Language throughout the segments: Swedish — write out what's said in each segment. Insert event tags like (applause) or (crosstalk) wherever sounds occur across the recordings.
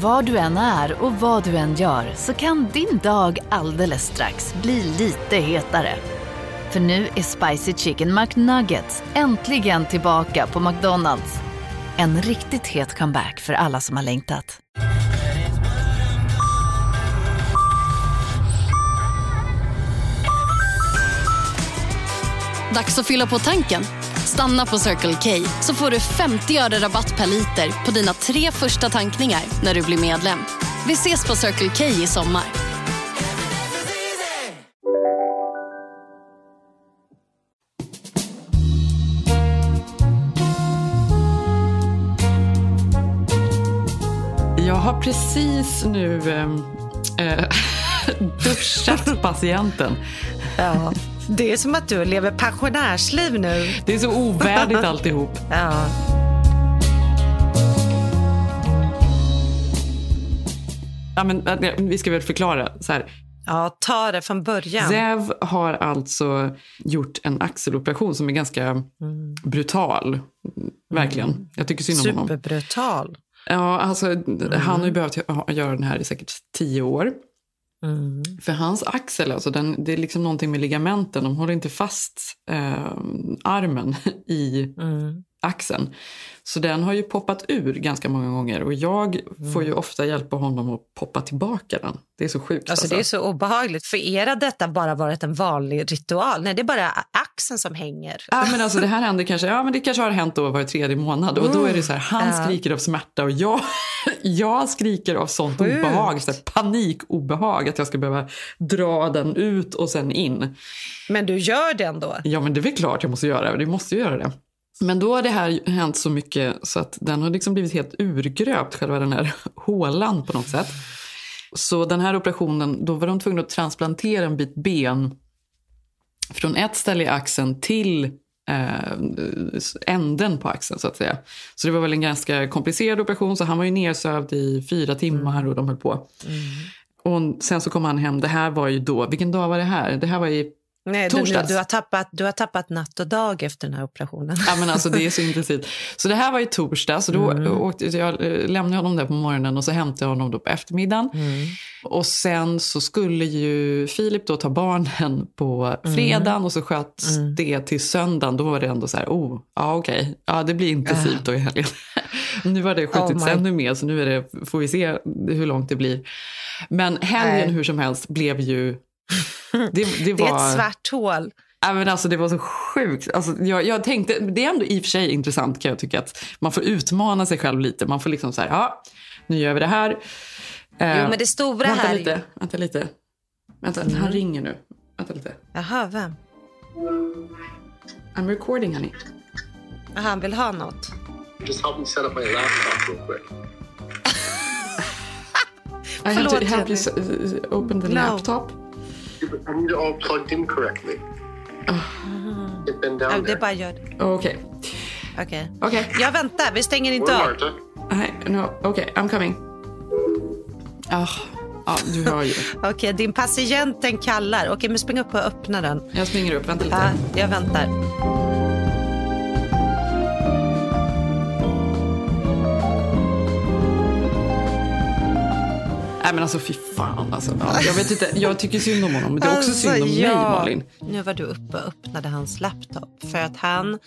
Var du än är och vad du än gör så kan din dag alldeles strax bli lite hetare. För nu är Spicy Chicken McNuggets äntligen tillbaka på McDonalds. En riktigt het comeback för alla som har längtat. Dags att fylla på tanken. Stanna på Circle K så får du 50 öre rabatt per liter på dina tre första tankningar när du blir medlem. Vi ses på Circle K i sommar. Jag har precis nu äh, (laughs) duschat (laughs) patienten. Ja. Det är som att du lever pensionärsliv nu. Det är så ovärdigt (laughs) alltihop. Ja. Ja, men, vi ska väl förklara. så här. Ja, ta det från början. Zev har alltså gjort en axeloperation som är ganska mm. brutal. Verkligen. Mm. Jag tycker synd om honom. Superbrutal. Ja, alltså, mm. Han har ju behövt göra den här i säkert tio år. Mm. För hans axel, alltså den, det är liksom någonting med ligamenten. De håller inte fast eh, armen (laughs) i mm. Axeln. Så den har ju poppat ur ganska många gånger och jag får ju mm. ofta hjälpa honom att poppa tillbaka den. Det är så sjukt. Alltså, alltså. Det är så obehagligt. För er har detta bara varit en vanlig ritual? Nej, det är bara axeln som hänger. Ja, men alltså, det här händer kanske, ja, men det kanske har hänt då var tredje månad och då är det så här, han mm. skriker av smärta och jag, (laughs) jag skriker av sånt Sjukt. obehag, så här, panikobehag att jag ska behöva dra den ut och sen in. Men du gör det ändå? Ja, men det är väl klart jag måste göra det. Jag måste göra det. Men då har det här hänt så mycket så att den har liksom blivit helt urgröpt, själva den här hålan på något sätt. Så den här operationen, då var de tvungna att transplantera en bit ben från ett ställe i axeln till eh, änden på axeln så att säga. Så det var väl en ganska komplicerad operation så han var ju nersövd i fyra timmar och de höll på. Mm. Och sen så kom han hem, det här var ju då, vilken dag var det här? Det här var i Nej, du, du, har tappat, du har tappat natt och dag efter den här operationen. Ja, men alltså, det är så intensivt. Så det här var i torsdag. Så då mm. åkte, jag lämnade honom där på morgonen och så hämtade jag honom då på eftermiddagen. Mm. Och sen så skulle ju Filip då ta barnen på mm. fredagen mm. och så sköts mm. det till söndagen. Då var det ändå så här, oh, ja okej, okay. ja det blir intensivt då i helgen. (laughs) nu har det skjutits oh ännu mer så nu är det, får vi se hur långt det blir. Men helgen Nej. hur som helst blev ju det, det, var... (laughs) det är ett svart hål. Ja, men alltså, det var så sjukt. Alltså, jag, jag tänkte, det är ändå i och för sig intressant kan jag tycka. Att man får utmana sig själv lite. Man får liksom så här, ja, nu gör vi det här. Eh, jo, men det stora vänta här... Lite, vänta lite. Vänta, mm. han ringer nu. Vänta lite. Jaha, vem? I'm recording, honey. Aha, han vill ha något. Just help me set up my laptop real (laughs) quick. I have to help you open the no. laptop. I need it all plugged in correctly. It been down ja, det bara gör det. Okej. Okay. Okej. Okay. okay. Jag väntar. Vi stänger inte av. Nej, no. okej. Okay, I'm coming. Ah, ah, du hör ju. (laughs) Okej, okay, din patienten kallar. Okej, okay, men spring upp och öppna den. Jag springer upp. Vänta lite. Ja, jag väntar. Nej men alltså fy fan alltså. Ja, jag vet inte, jag tycker synd om honom men det är också alltså, synd om ja. mig Malin. Nu var du uppe och öppnade hans laptop för att han,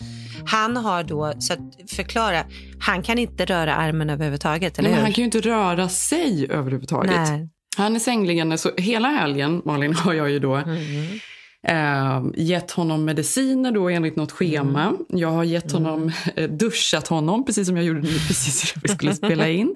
han har då, så att förklara, han kan inte röra armen överhuvudtaget eller men hur? Han kan ju inte röra sig överhuvudtaget. Nej. Han är sängliggande så hela helgen Malin (laughs) har jag ju då mm. Eh, gett honom mediciner då enligt något schema. Mm. Jag har gett mm. honom, (laughs) eh, duschat honom precis som jag gjorde nu (laughs) precis när vi skulle spela in.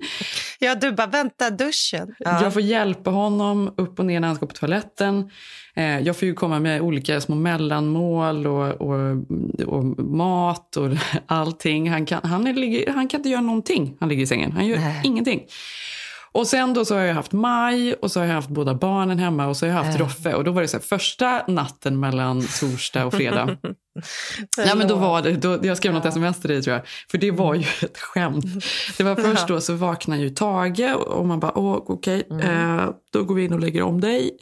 ja, du bara vänta duschen. Ja. Jag får hjälpa honom upp och ner när han ska på toaletten. Eh, jag får ju komma med olika små mellanmål och, och, och mat och (laughs) allting. Han kan, han, är, han kan inte göra någonting. Han ligger i sängen. Han gör Nej. ingenting. Och sen då så har jag haft Maj och så har jag haft båda barnen hemma och så har jag haft äh. Roffe. Och då var det så här, första natten mellan torsdag och fredag. (laughs) Nej, men då var det, då, jag skrev något sms till dig tror jag. För det var ju ett skämt. Det var först då så vaknade ju Tage och man bara, okej, okay, mm. eh, då går vi in och lägger om dig.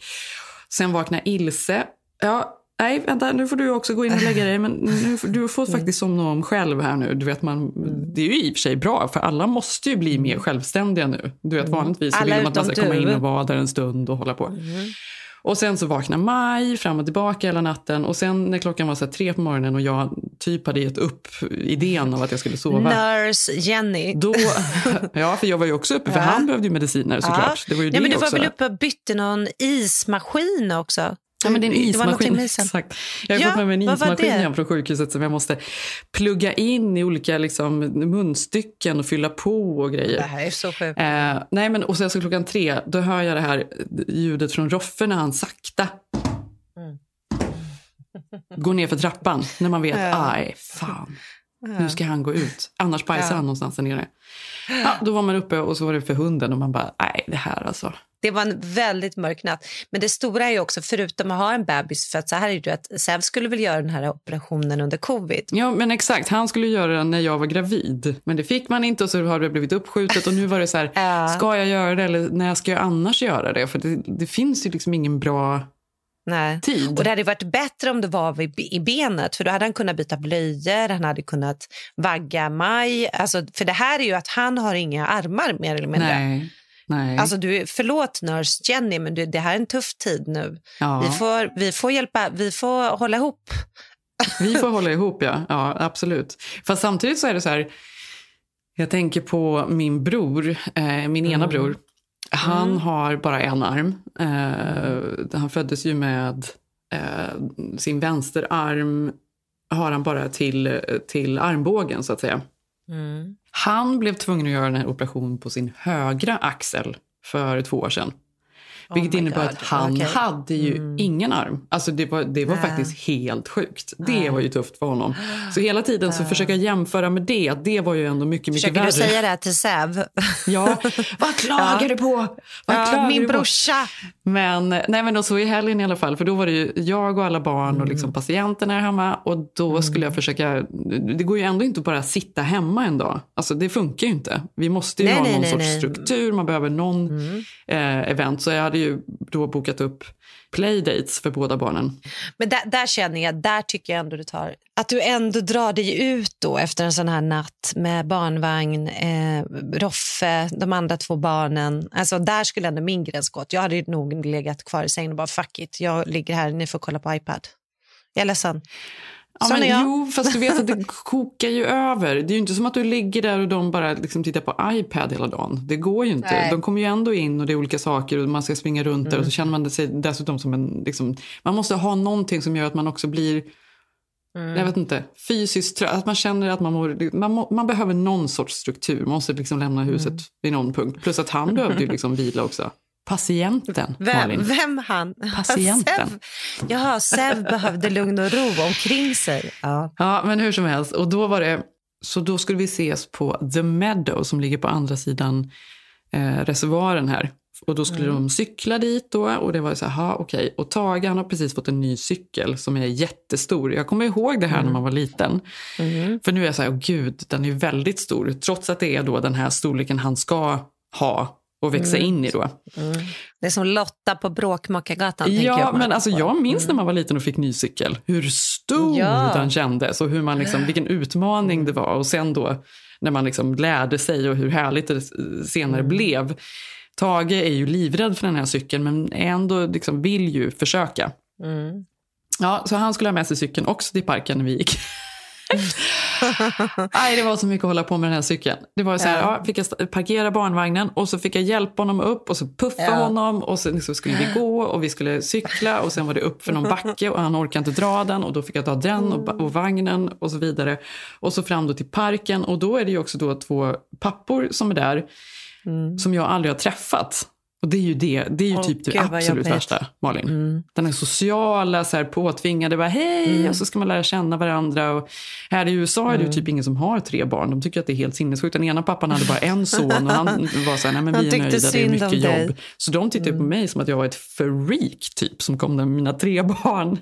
Sen vaknar Ilse. Ja, nej vänta nu får du också gå in och lägga dig men nu, du får (laughs) Mm. faktiskt somna om själv här nu. Du vet, man, det är ju i och för sig bra för alla måste ju bli mer självständiga nu. Du vet vanligtvis Mm. Alla vill man att man ska komma in. Mm. och vara där en stund och hålla på. Och sen så vaknar Maj fram och tillbaka hela natten och sen när klockan var så tre på morgonen och jag typ hade gett upp idén av att jag skulle sova. Nurse Jenny. Då, (laughs) ja, för jag var ju också uppe, för Ja. han behövde ju mediciner såklart. Det var ju ja, det men du var också. väl uppe och bytte någon ismaskin också? Ja, men det är en Det ismaskin. Exakt. Jag har Ja, fått med mig en vad var ismaskin det? hem från sjukhuset som jag måste plugga in i olika liksom, munstycken och fylla på och Det grejer. här är så sjukt. Eh, nej, men, och sen så klockan tre, då hör jag det här ljudet från Roffe när han sakta Mm. går ner för trappan. När man vet, Ja. aj, fan, nu ska han gå ut. Annars bajsar han någonstans där nere. Ja, då var man uppe och så var det för hunden och man bara, nej, det här alltså. Det var en väldigt mörk natt. Men det stora är ju också, förutom att ha en bebis, för att så här är det att Sev skulle väl göra den här operationen under covid. Ja, men exakt. Han skulle göra den när jag var gravid. Men det fick man inte och så har det blivit uppskjutet. Och nu var det så här, (laughs) Ja. ska jag göra det eller när ska jag annars göra det? För det, det finns ju liksom ingen bra Nej. tid. Och det hade varit bättre om det var i benet, för då hade han kunnat byta blöjor, han hade kunnat vagga Maj. Alltså, för det här är ju att han har inga armar mer eller mindre. Nej. Nej. Alltså, du, förlåt Nurse Jenny, men du, det här är en tuff tid nu. ja. Vi, får, vi får hjälpa, vi får hålla ihop. Vi får (laughs) hålla ihop, ja. ja. Absolut. Fast samtidigt så är det så här... Jag tänker på min bror, eh, min ena bror. Han har bara en arm. Eh, han föddes ju med eh, sin vänsterarm har han bara till, till armbågen, så att säga. Han blev tvungen att göra den här operationen på sin högra axel för två år sedan. Vilket my innebar God, att han okej. hade ju ingen arm. Alltså det var, det var faktiskt helt sjukt. Det var ju tufft för honom. Så hela tiden så försöka jämföra med det, det var ju ändå mycket, mycket Försöker värre. du säga det till Säv? Ja, (laughs) vad klagar Ja. du på? Vad Ja, klagar min du på? Men, nej men då så i helgen i alla fall, för då var det ju jag och alla barn och liksom patienterna här hemma. Och då skulle jag försöka, det går ju ändå inte att bara sitta hemma en dag. Alltså det funkar ju inte. Vi måste ju Nej, ha nej, någon nej, sorts struktur, man behöver någon eh, event. Så jag hade ju då bokat upp playdates för båda barnen. Men där, där känner jag, där tycker jag ändå du tar, att du ändå drar dig ut då efter en sån här natt med barnvagn, eh, Roffe, de andra två barnen. Alltså där skulle ändå min gräns gått. Jag hade ju nog legat kvar i sängen och bara fuck it, jag ligger här, ni får kolla på iPad. Jag är ledsen. Ja, men, jag. Jo, fast du vet att det (laughs) kokar ju över. Det är ju inte som att du ligger där och de bara liksom tittar på iPad hela dagen. Det går ju inte. Nej. De kommer ju ändå in och det är olika saker och man ska springa runt där och så Mm. känner man sig dessutom som en... Liksom, man måste ha någonting som gör att man också blir Mm. Jag vet inte, fysiskt trött. Att man känner att man, mår, man, må, man behöver någon sorts struktur. Man måste liksom lämna huset Mm. vid någon punkt. Plus att han (laughs) behövde ju liksom vila också. Patienten, Vem, Malin. vem han? (laughs) Patienten. Sev. Jaha, Sev behövde lugn och ro omkring sig. Ja. Ja, men hur som helst. Och då var det, så då skulle vi ses på The Meadow som ligger på andra sidan eh, reservoaren här. Och då skulle de cykla dit då och det var så här, "Ha, okej. Och Tage han har precis fått en ny cykel som är jättestor. Jag kommer ihåg det här när man var liten. För nu är jag så här, åh gud, den är väldigt stor. Trots att det är då den här storleken han ska ha och växa in i då. Det är som Lotta på Bråkmakargatan. Ja, jag men alltså jag minns när man var liten och fick ny cykel. Hur stor Ja. den kändes och hur man liksom, (gasps) vilken utmaning det var. Och sen då när man liksom lärde sig och hur härligt det senare Mm. blev. Tage är ju livrädd för den här cykeln men ändå liksom vill ju försöka. Mm. Ja, så han skulle ha med sig cykeln också till parken när vi gick. (laughs) (laughs) Nej, det var så mycket att hålla på med den här cykeln. Det var så här, ja. fick jag parkera barnvagnen och så fick jag hjälpa honom upp och så puffa Ja. honom och sen så skulle vi gå och vi skulle cykla och sen var det upp för någon backe och han orkade inte dra den och då fick jag ta den och, ba- och vagnen och så vidare. Och så fram då till parken och då är det ju också då två pappor som är där som jag aldrig har träffat. Och det är ju, det, det är ju Åh, typ det absolut värsta, Malin. Den är sociala, så här, påtvingade, bara hej, och så ska man lära känna varandra. Och här i USA är det ju typ ingen som har tre barn. De tycker att det är helt sinnessjukt. Den ena pappan hade bara en son och han (laughs) var så här, nej men vi är nöjda, det är mycket om dig. jobb. Så de tittade på mig som att jag var ett freak typ, som kom med mina tre barn.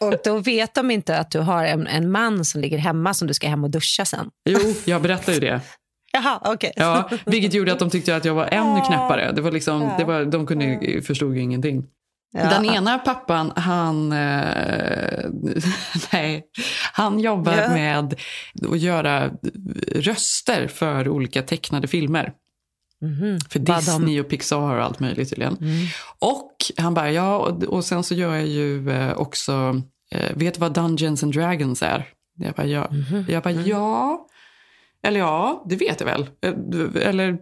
Och då vet de inte att du har en, en man som ligger hemma som du ska hem och duscha sen. Jo, jag berättade ju det. Jaha, okej. Ja, vilket gjorde att de tyckte att jag var ännu knäppare. Det var liksom, det var, de kunde, förstod ju ingenting. Ja. Den ena pappan, han, eh, (laughs) nej, han jobbar Ja. med att göra röster för olika tecknade filmer. Mhm. För Disney och Pixar och allt möjligt tydligen. Mm. Och han bara, ja, och, och sen så gör jag ju eh, också, eh, vet du vad Dungeons and Dragons är? Jag bara, ja. Mhm. Jag bara, ja. Eller ja, det vet jag väl. Eh, Eller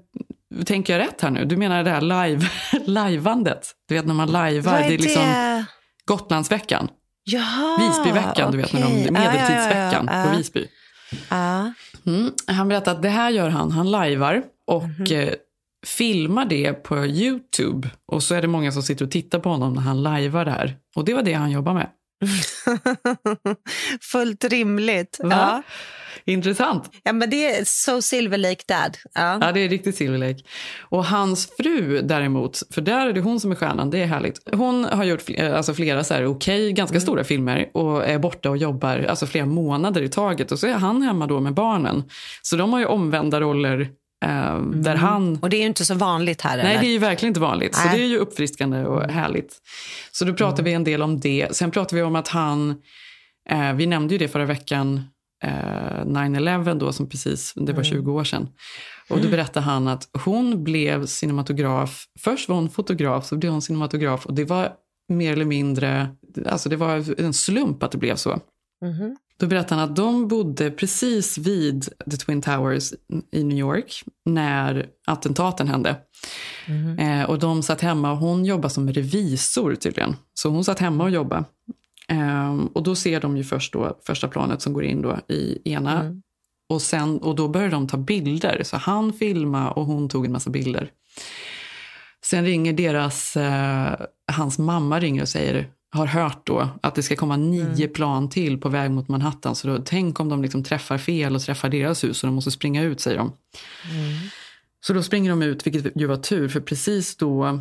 tänker jag rätt här nu? Du menar det här live, (laughs) lajvandet? Du vet när man lajvar, är det är liksom det? Gotlandsveckan. Jaha, Visbyveckan, du vet när de, medeltidsveckan Ja, ja, ja, på Visby. Ja. Mm. Han berättade att det här gör han. Han lajvar och Mhm. eh, filmar det på Youtube. Och så är det många som sitter och tittar på honom när han lajvar det här. Och det var det han jobbar med. (laughs) Fullt rimligt. Va? Ja. Intressant. ja, men det är so Silver Lake Dad. Ja. Ja, det är riktigt Silver Lake. Och hans fru däremot, för där är det hon som är stjärnan, det är härligt. Hon har gjort fl- alltså flera så här okej, ganska Mm. stora filmer och är borta och jobbar alltså flera månader i taget. Och så är han hemma då med barnen. Så de har ju omvända roller eh, där han Och det är ju inte så vanligt här. Nej, eller? det är ju verkligen inte vanligt. Så Nej. det är ju uppfriskande och härligt. Så då pratar vi en del om det. Sen pratar vi om att han, eh, vi nämnde ju det förra veckan, eh, 9-11 då som precis, det var 20 år sedan. Och då berättade han att hon blev cinematograf, först var hon fotograf, så blev hon cinematograf och det var mer eller mindre, alltså det var en slump att det blev så. Mhm. Då berättade han att de bodde precis vid The Twin Towers i New York när attentaten hände. Eh, och de satt hemma och hon jobbade som revisor tydligen. Så hon satt hemma och jobbade. Eh, och då ser de ju först då första planet som går in då i ena. Och, sen, och då börjar de ta bilder. Så han filmade och hon tog en massa bilder. Sen ringer deras, eh, hans mamma ringer och säger, har hört då att det ska komma nio plan till på väg mot Manhattan. Så då, tänk om de liksom träffar fel och träffar deras hus och de måste springa ut, säger de. Så då springer de ut, vilket ju var tur, för precis då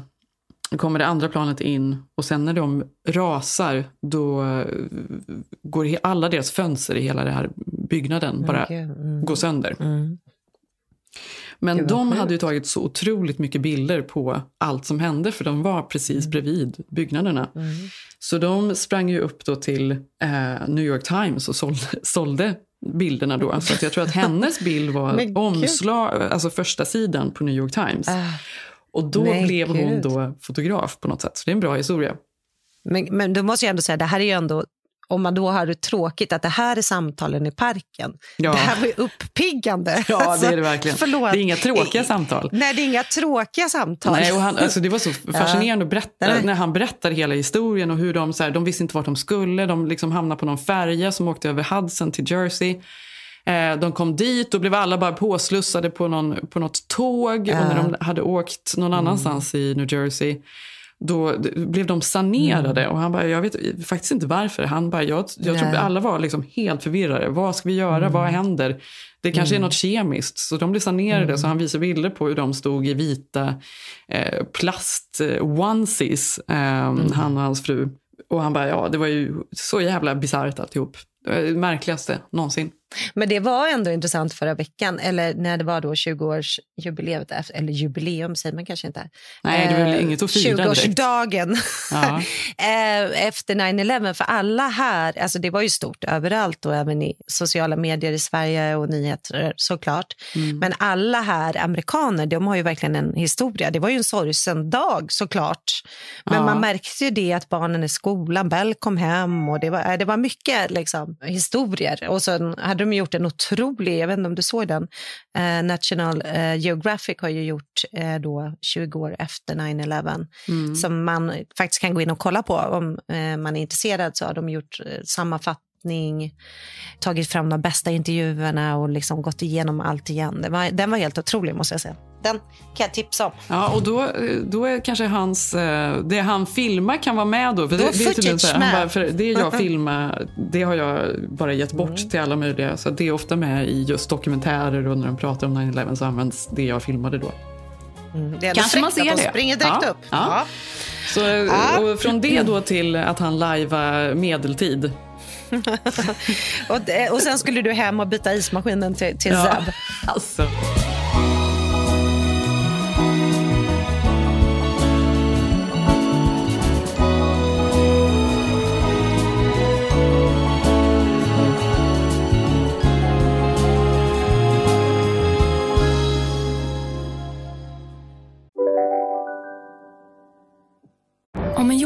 kommer det andra planet in och sen när de rasar då eh, går alla deras fönster i hela den här byggnaden bara Gud, mm. går sönder. Mm. Men de sjukt. hade ju tagit så otroligt mycket bilder på allt som hände för de var precis Mm. bredvid byggnaderna. Så de sprang ju upp då till eh, New York Times och sålde, (laughs) sålde bilderna då. Så att jag tror att hennes bild var (laughs) omslag, alltså första sidan på New York Times. Ah. Och då Men blev hon gud. då fotograf på något sätt. Så det är en bra historia. Men, men då måste jag ändå säga, det här är ju ändå, om man då har det tråkigt, att det här är samtalen i parken. Ja. Det här var ju uppiggande. Ja, Alltså, det är det verkligen. Förlåt. Det är inga tråkiga samtal. Nej, det är inga tråkiga samtal. Nej, och han, alltså det var så (laughs) fascinerande att berätta, Nej. när han berättade hela historien och hur de, så här, de visste inte vart de skulle. De liksom hamnade på någon färja som åkte över Hudson till Jersey. Eh, de kom dit och blev alla bara påslussade på, någon, på något tåg. Och när de hade åkt någon annanstans i New Jersey då blev de sanerade. Och han bara, jag vet faktiskt inte varför. Han bara, jag, jag tror alla var liksom helt förvirrade. Vad ska vi göra? Vad händer? Det kanske är något kemiskt. Så de blev sanerade. Så han visade bilder på hur de stod i vita eh, plast eh, onesies, eh, han och hans fru. Och han bara, ja det var ju så jävla bisarrt alltihop. Det det märkligaste någonsin. Men det var ändå intressant förra veckan, eller när det var då 20-årsjubileet, efter- eller jubileum säger man kanske inte. Nej, det Eh, inget att fira direkt. 20-årsdagen Ja. (laughs) eh, efter 9-11. För alla här, alltså det var ju stort överallt och även i sociala medier i Sverige och nyheter såklart. Mm. Men alla här amerikaner, de har ju verkligen en historia. Det var ju en sorgsen dag såklart. Men Ja. man märkte ju det att barnen i skolan, Bell kom hem och det var, eh, det var mycket liksom, historier. Och så hade de gjort en otrolig, jag vet inte om du såg den, eh, National eh, Geographic har ju gjort eh, då 20 år efter 9-11 Mm. som man faktiskt kan gå in och kolla på om eh, man är intresserad så har de gjort eh, sammanfattning, tagit fram de bästa intervjuerna och liksom gått igenom allt igen. Det var, den var helt otrolig måste jag säga. Den kan jag tipsa om. Ja, och då, då är kanske hans, eh, det han filmar kan vara med då. För Då det, är det, är tydligen så här, bara, för det jag filmar, det har jag bara gett bort Mm. till alla möjliga. Så det är ofta med i just dokumentärer och när de pratar om 9-11 så används det jag filmade då. Mm. Det är Kanske man ser att de det. springer direkt Ja, upp. ja. Så, Ja. och från det då till att han lajvar medeltid. (laughs) Och, det- och sen skulle du hem och byta ismaskinen till, till Zeb. Alltså.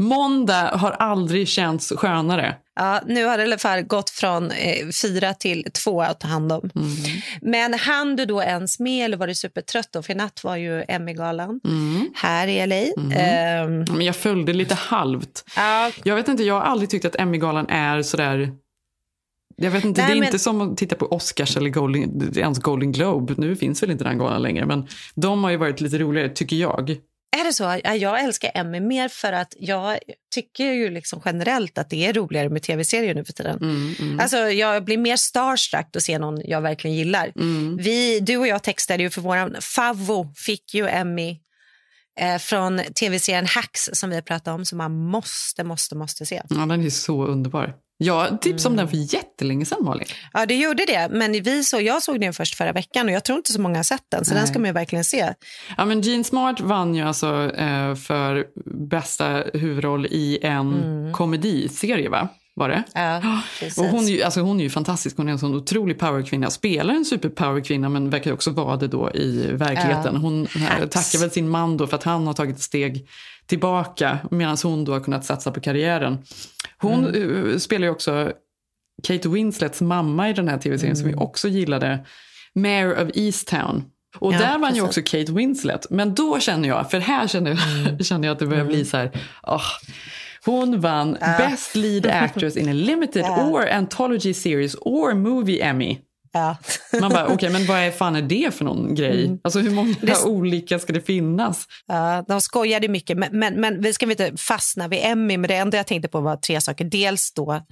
Måndag har aldrig känts skönare. Ja, nu har det i alla fall gått från eh, fyra till två att ta hand om. Mm. Men hann du då ens med eller var du supertrött då? För i natt var ju Emmygalan Mm. här i LA. Ehm, Men jag följde lite halvt. ja, Jag vet inte, jag har aldrig tyckt att Emmygalan är sådär... Jag vet inte, Nej, det är men- inte som att titta på Oscars eller Golden, ens Golden Globe. Nu finns väl inte den galan längre, men de har ju varit lite roligare, tycker jag. Är det så? Ja, jag älskar Emmy mer för att jag tycker ju liksom generellt att det är roligare med tv-serier nu för tiden. Mm, mm, Alltså, jag blir mer starstruck att se någon jag verkligen gillar. mm. Vi, du och jag textade ju för vår Favvo fick ju Emmy eh, från tv-serien Hacks som vi har pratat om som man måste, måste, måste se. Ja, den är så underbar. Jag tipsade om den Mm. för jättelänge sedan, Malin. Ja, det gjorde det. Men vi så, jag såg den först förra veckan och jag tror inte så många har sett den. Så Nej. den ska man ju verkligen se. Ja, men Jean Smart vann ju alltså eh, för bästa huvudroll i en komediserie, va? Var det? Ja, (gasps) precis. Och hon, är ju, alltså hon är ju fantastisk. Hon är en sån otrolig powerkvinna. Spelar en superpowerkvinna men verkar också vara det då i verkligheten. Hon eh, tackar väl sin man då för att han har tagit ett steg tillbaka medan hon då har kunnat satsa på karriären. Hon Mm. eh, spelar ju också Kate Winslets mamma i den här tv-serien som vi Mm. också gillade. Mayor of Easttown. Och Ja, där vann ju också Kate Winslet. Men då känner jag, för här känner jag, Mm. (laughs) känner jag att det börjar bli så här... åh, hon vann Best Lead Actress in a Limited (laughs) Ja. or Anthology Series or Movie Emmy. Ja. Man bara, okej, men vad är fan är det för någon grej? Mm. Alltså hur många Det- olika ska det finnas? Ja, de skojade mycket, men, men, men vi ska inte fastna vid Emmy. Men det enda jag tänkte på var tre saker. Dels då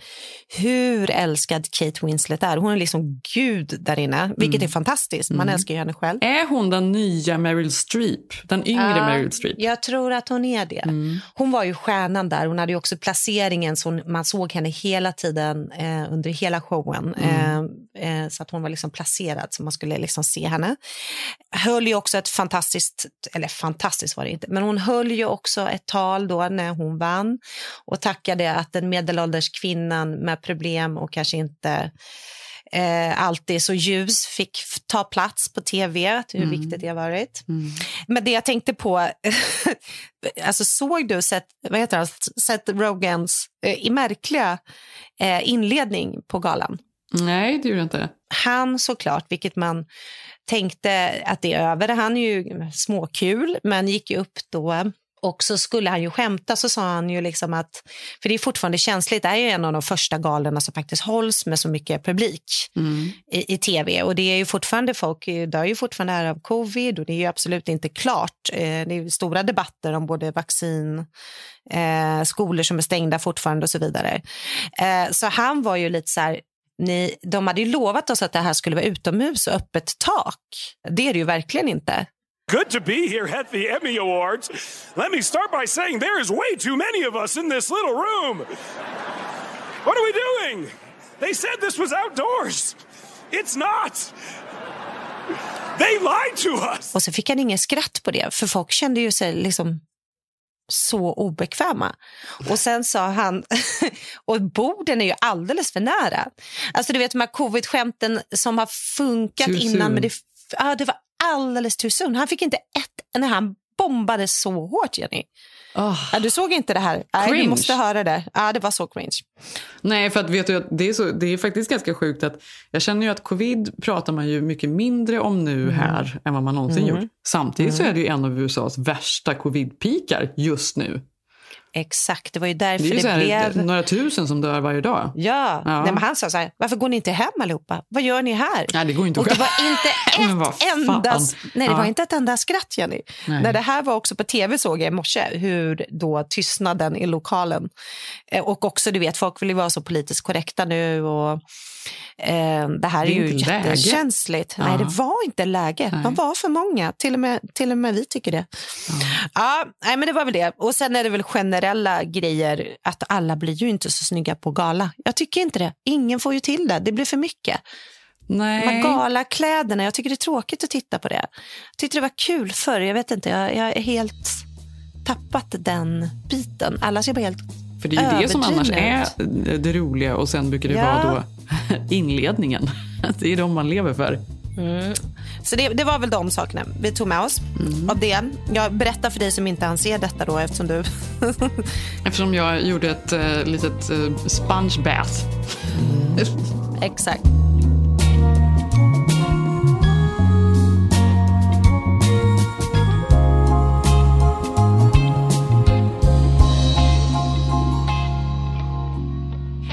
hur älskad Kate Winslet är. Hon är liksom gud där inne, vilket är fantastiskt. Man älskar ju henne själv. Är hon den nya Meryl Streep? Den yngre Ja, Meryl Streep? Jag tror att hon är det. Mm. Hon var ju stjärnan där. Hon hade också placeringen så man såg henne hela tiden eh, under hela showen. Mm. Eh, eh, så att hon var liksom placerad så man skulle liksom se henne. Höll ju också ett fantastiskt, eller fantastiskt var det inte, men hon höll ju också ett tal då när hon vann och tackade att den medelålders kvinnan med problem och kanske inte eh, alltid så ljus fick ta plats på tv, hur Mm. viktigt det har varit. Mm. Men det jag tänkte på, (laughs) alltså såg du Seth, vad heter han, Seth Rogans eh, märkliga eh, inledning på galan? Nej, det gjorde jag inte. Han såklart, vilket man tänkte att det är över, han är ju småkul, men gick ju upp då och så skulle han ju skämta, så sa han ju liksom att, för det är fortfarande känsligt, det är ju en av de första galorna som faktiskt hålls med så mycket publik Mm. i, i tv. Och det är ju fortfarande folk dör ju fortfarande här av covid och det är ju absolut inte klart. Eh, det är ju stora debatter om både vaccin, eh, skolor som är stängda fortfarande och så vidare. Eh, så han var ju lite så här, ni, de hade ju lovat oss att det här skulle vara utomhus och öppet tak. Det är det ju verkligen inte. Good to be here at the Emmy Awards. Let me start by saying there is way too many of us in this little room. What are we doing? They said this was outdoors. It's not. They lied to us. Och så fick han ingen skratt på det, för folk kände ju sig liksom så obekväma. Och sen sa han, (laughs) och borden är ju alldeles för nära. Alltså du vet de här covid-skämten som har funkat Too innan, soon. men det, ja, det var alldeles too soon. Han fick inte ett, när han bombade så hårt, Jenny. Oh. Du såg inte det här? Nej, du måste höra det. Ja, det var så cringe. Nej, för att vet du, det, är så, det är faktiskt ganska sjukt att jag känner ju att covid pratar man ju mycket mindre om nu Mm. här än vad man någonsin gjort. Samtidigt så är det ju en av USAs värsta covid-pikar just nu. Exakt, det var ju Det därför det, så här, blev... några tusen som dör varje dag. Ja, Ja. Nej, men han sa så här, varför går ni inte hem allihopa? Vad gör ni här? Nej, det går inte Och det var inte (laughs) ett enda, nej, det var inte ett enda skratt, Jenny. Nej. När det här var också på tv såg jag i morse hur då tystnaden i lokalen. Eh, Och också, du vet, folk vill ju vara så politiskt korrekta nu och det här är, Det är ju inte läge. jättekänsligt. Ja. Nej, det var inte läge. Nej. De var för många. Till och med, till och med vi tycker det. Ja, nej, men det var väl det. Och sen är det väl generella grejer att alla blir ju inte så snygga på gala. Jag tycker inte det. Ingen får ju till det. Det blir för mycket. De här Nej. galakläderna, jag tycker det är tråkigt att titta på det. Jag tyckte det var kul förr. Jag vet inte, jag, jag är helt tappat den biten. Alla ser bara helt... För det är ju det som annars är det roliga och sen brukar det Ja. vara då (laughs) inledningen. Det är de man lever för. Så det, det var väl de sakerna vi tog med oss av det. Jag berättar för dig som inte hann se detta då eftersom du... (laughs) Eftersom jag gjorde ett uh, litet uh, sponge bath. Exakt.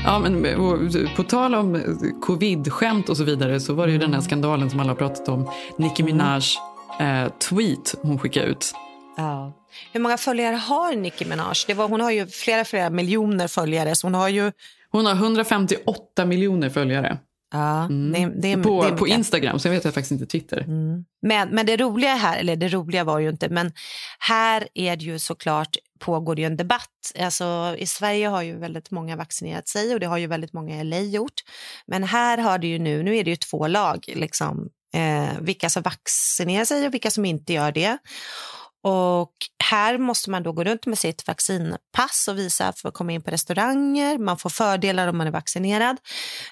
Ja, men på tal om covid-skämt och så vidare så var det ju den här skandalen som alla har pratat om. Nicki Minaj eh, tweet hon skickade ut. Ja. Hur många följare har Nicki Minaj? Det var, hon har ju flera, flera miljoner följare. Så hon har ju... Hon har 158 miljoner följare Ja, det, det, på, det på. Instagram. Så jag vet jag faktiskt inte Twitter. Men, men det roliga här, eller det roliga var ju inte, men här är det ju såklart pågår det ju en debatt. Alltså, I Sverige har ju väldigt många vaccinerat sig och det har ju väldigt många i LA gjort. Men här har det ju nu, nu är det ju två lag, liksom, eh, vilka som vaccinerar sig och vilka som inte gör det. Och här måste man då gå runt med sitt vaccinpass och visa för att komma in på restauranger. Man får fördelar om man är vaccinerad,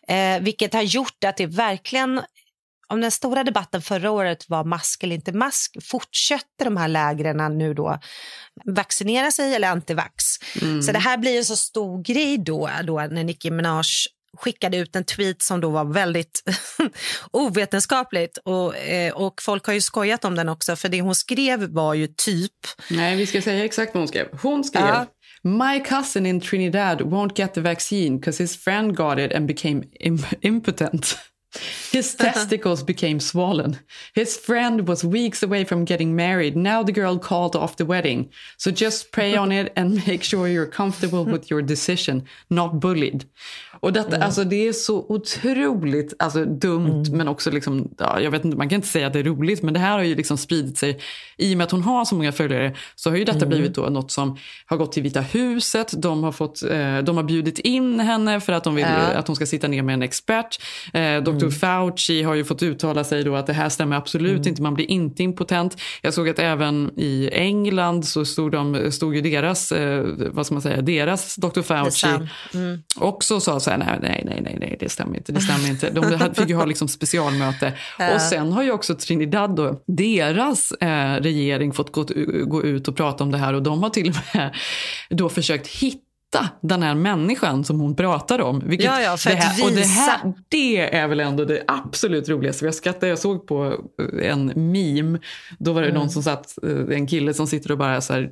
eh, vilket har gjort att det verkligen om den stora debatten förra året var mask eller inte mask, fortsätter de här lägren nu då vaccinera sig eller antivax? Så det här blir en så stor grej då, då när Nicki Minaj skickade ut en tweet som då var väldigt (laughs) ovetenskapligt och, eh, och folk har ju skojat om den också för det hon skrev var ju typ Nej, vi ska säga exakt vad hon skrev. Hon skrev Ja. My cousin in Trinidad won't get the vaccine because his friend got it and became im- impotent. His uh-huh. testicles became swollen. His friend was weeks away from getting married. Now the girl called off the wedding. So just pray on it and (laughs) make sure you're comfortable with your decision, not bullied. Och detta, alltså det är så otroligt alltså, dumt, men också liksom, ja, jag vet inte, man kan inte säga att det är roligt, men det här har ju liksom spridit sig. I och med att hon har så många följare så har ju detta blivit då något som har gått till Vita huset. De har, fått, eh, de har bjudit in henne för att de vill Ja. att hon ska sitta ner med en expert. Eh, Dr. Fauci har ju fått uttala sig då att det här stämmer absolut inte, man blir inte impotent. Jag såg att även i England så stod, de, stod ju deras, eh, vad ska man säga, deras Dr. Fauci Sam. också sa så här, nej, nej, nej, nej, det stämmer inte, det stämmer inte. De fick ju ha liksom specialmöte. Och sen har ju också Trinidad då, deras eh, regering fått gå, gå ut och prata om det här och de har till och med då försökt hitta den här människan som hon pratar om. Vilket Ja, ja, för det här, Och det, här, det är väl ändå det absolut roligaste. Jag skrattade, jag såg på eh, en meme, då var det Mm. någon som satt, eh, en kille som sitter och bara så här,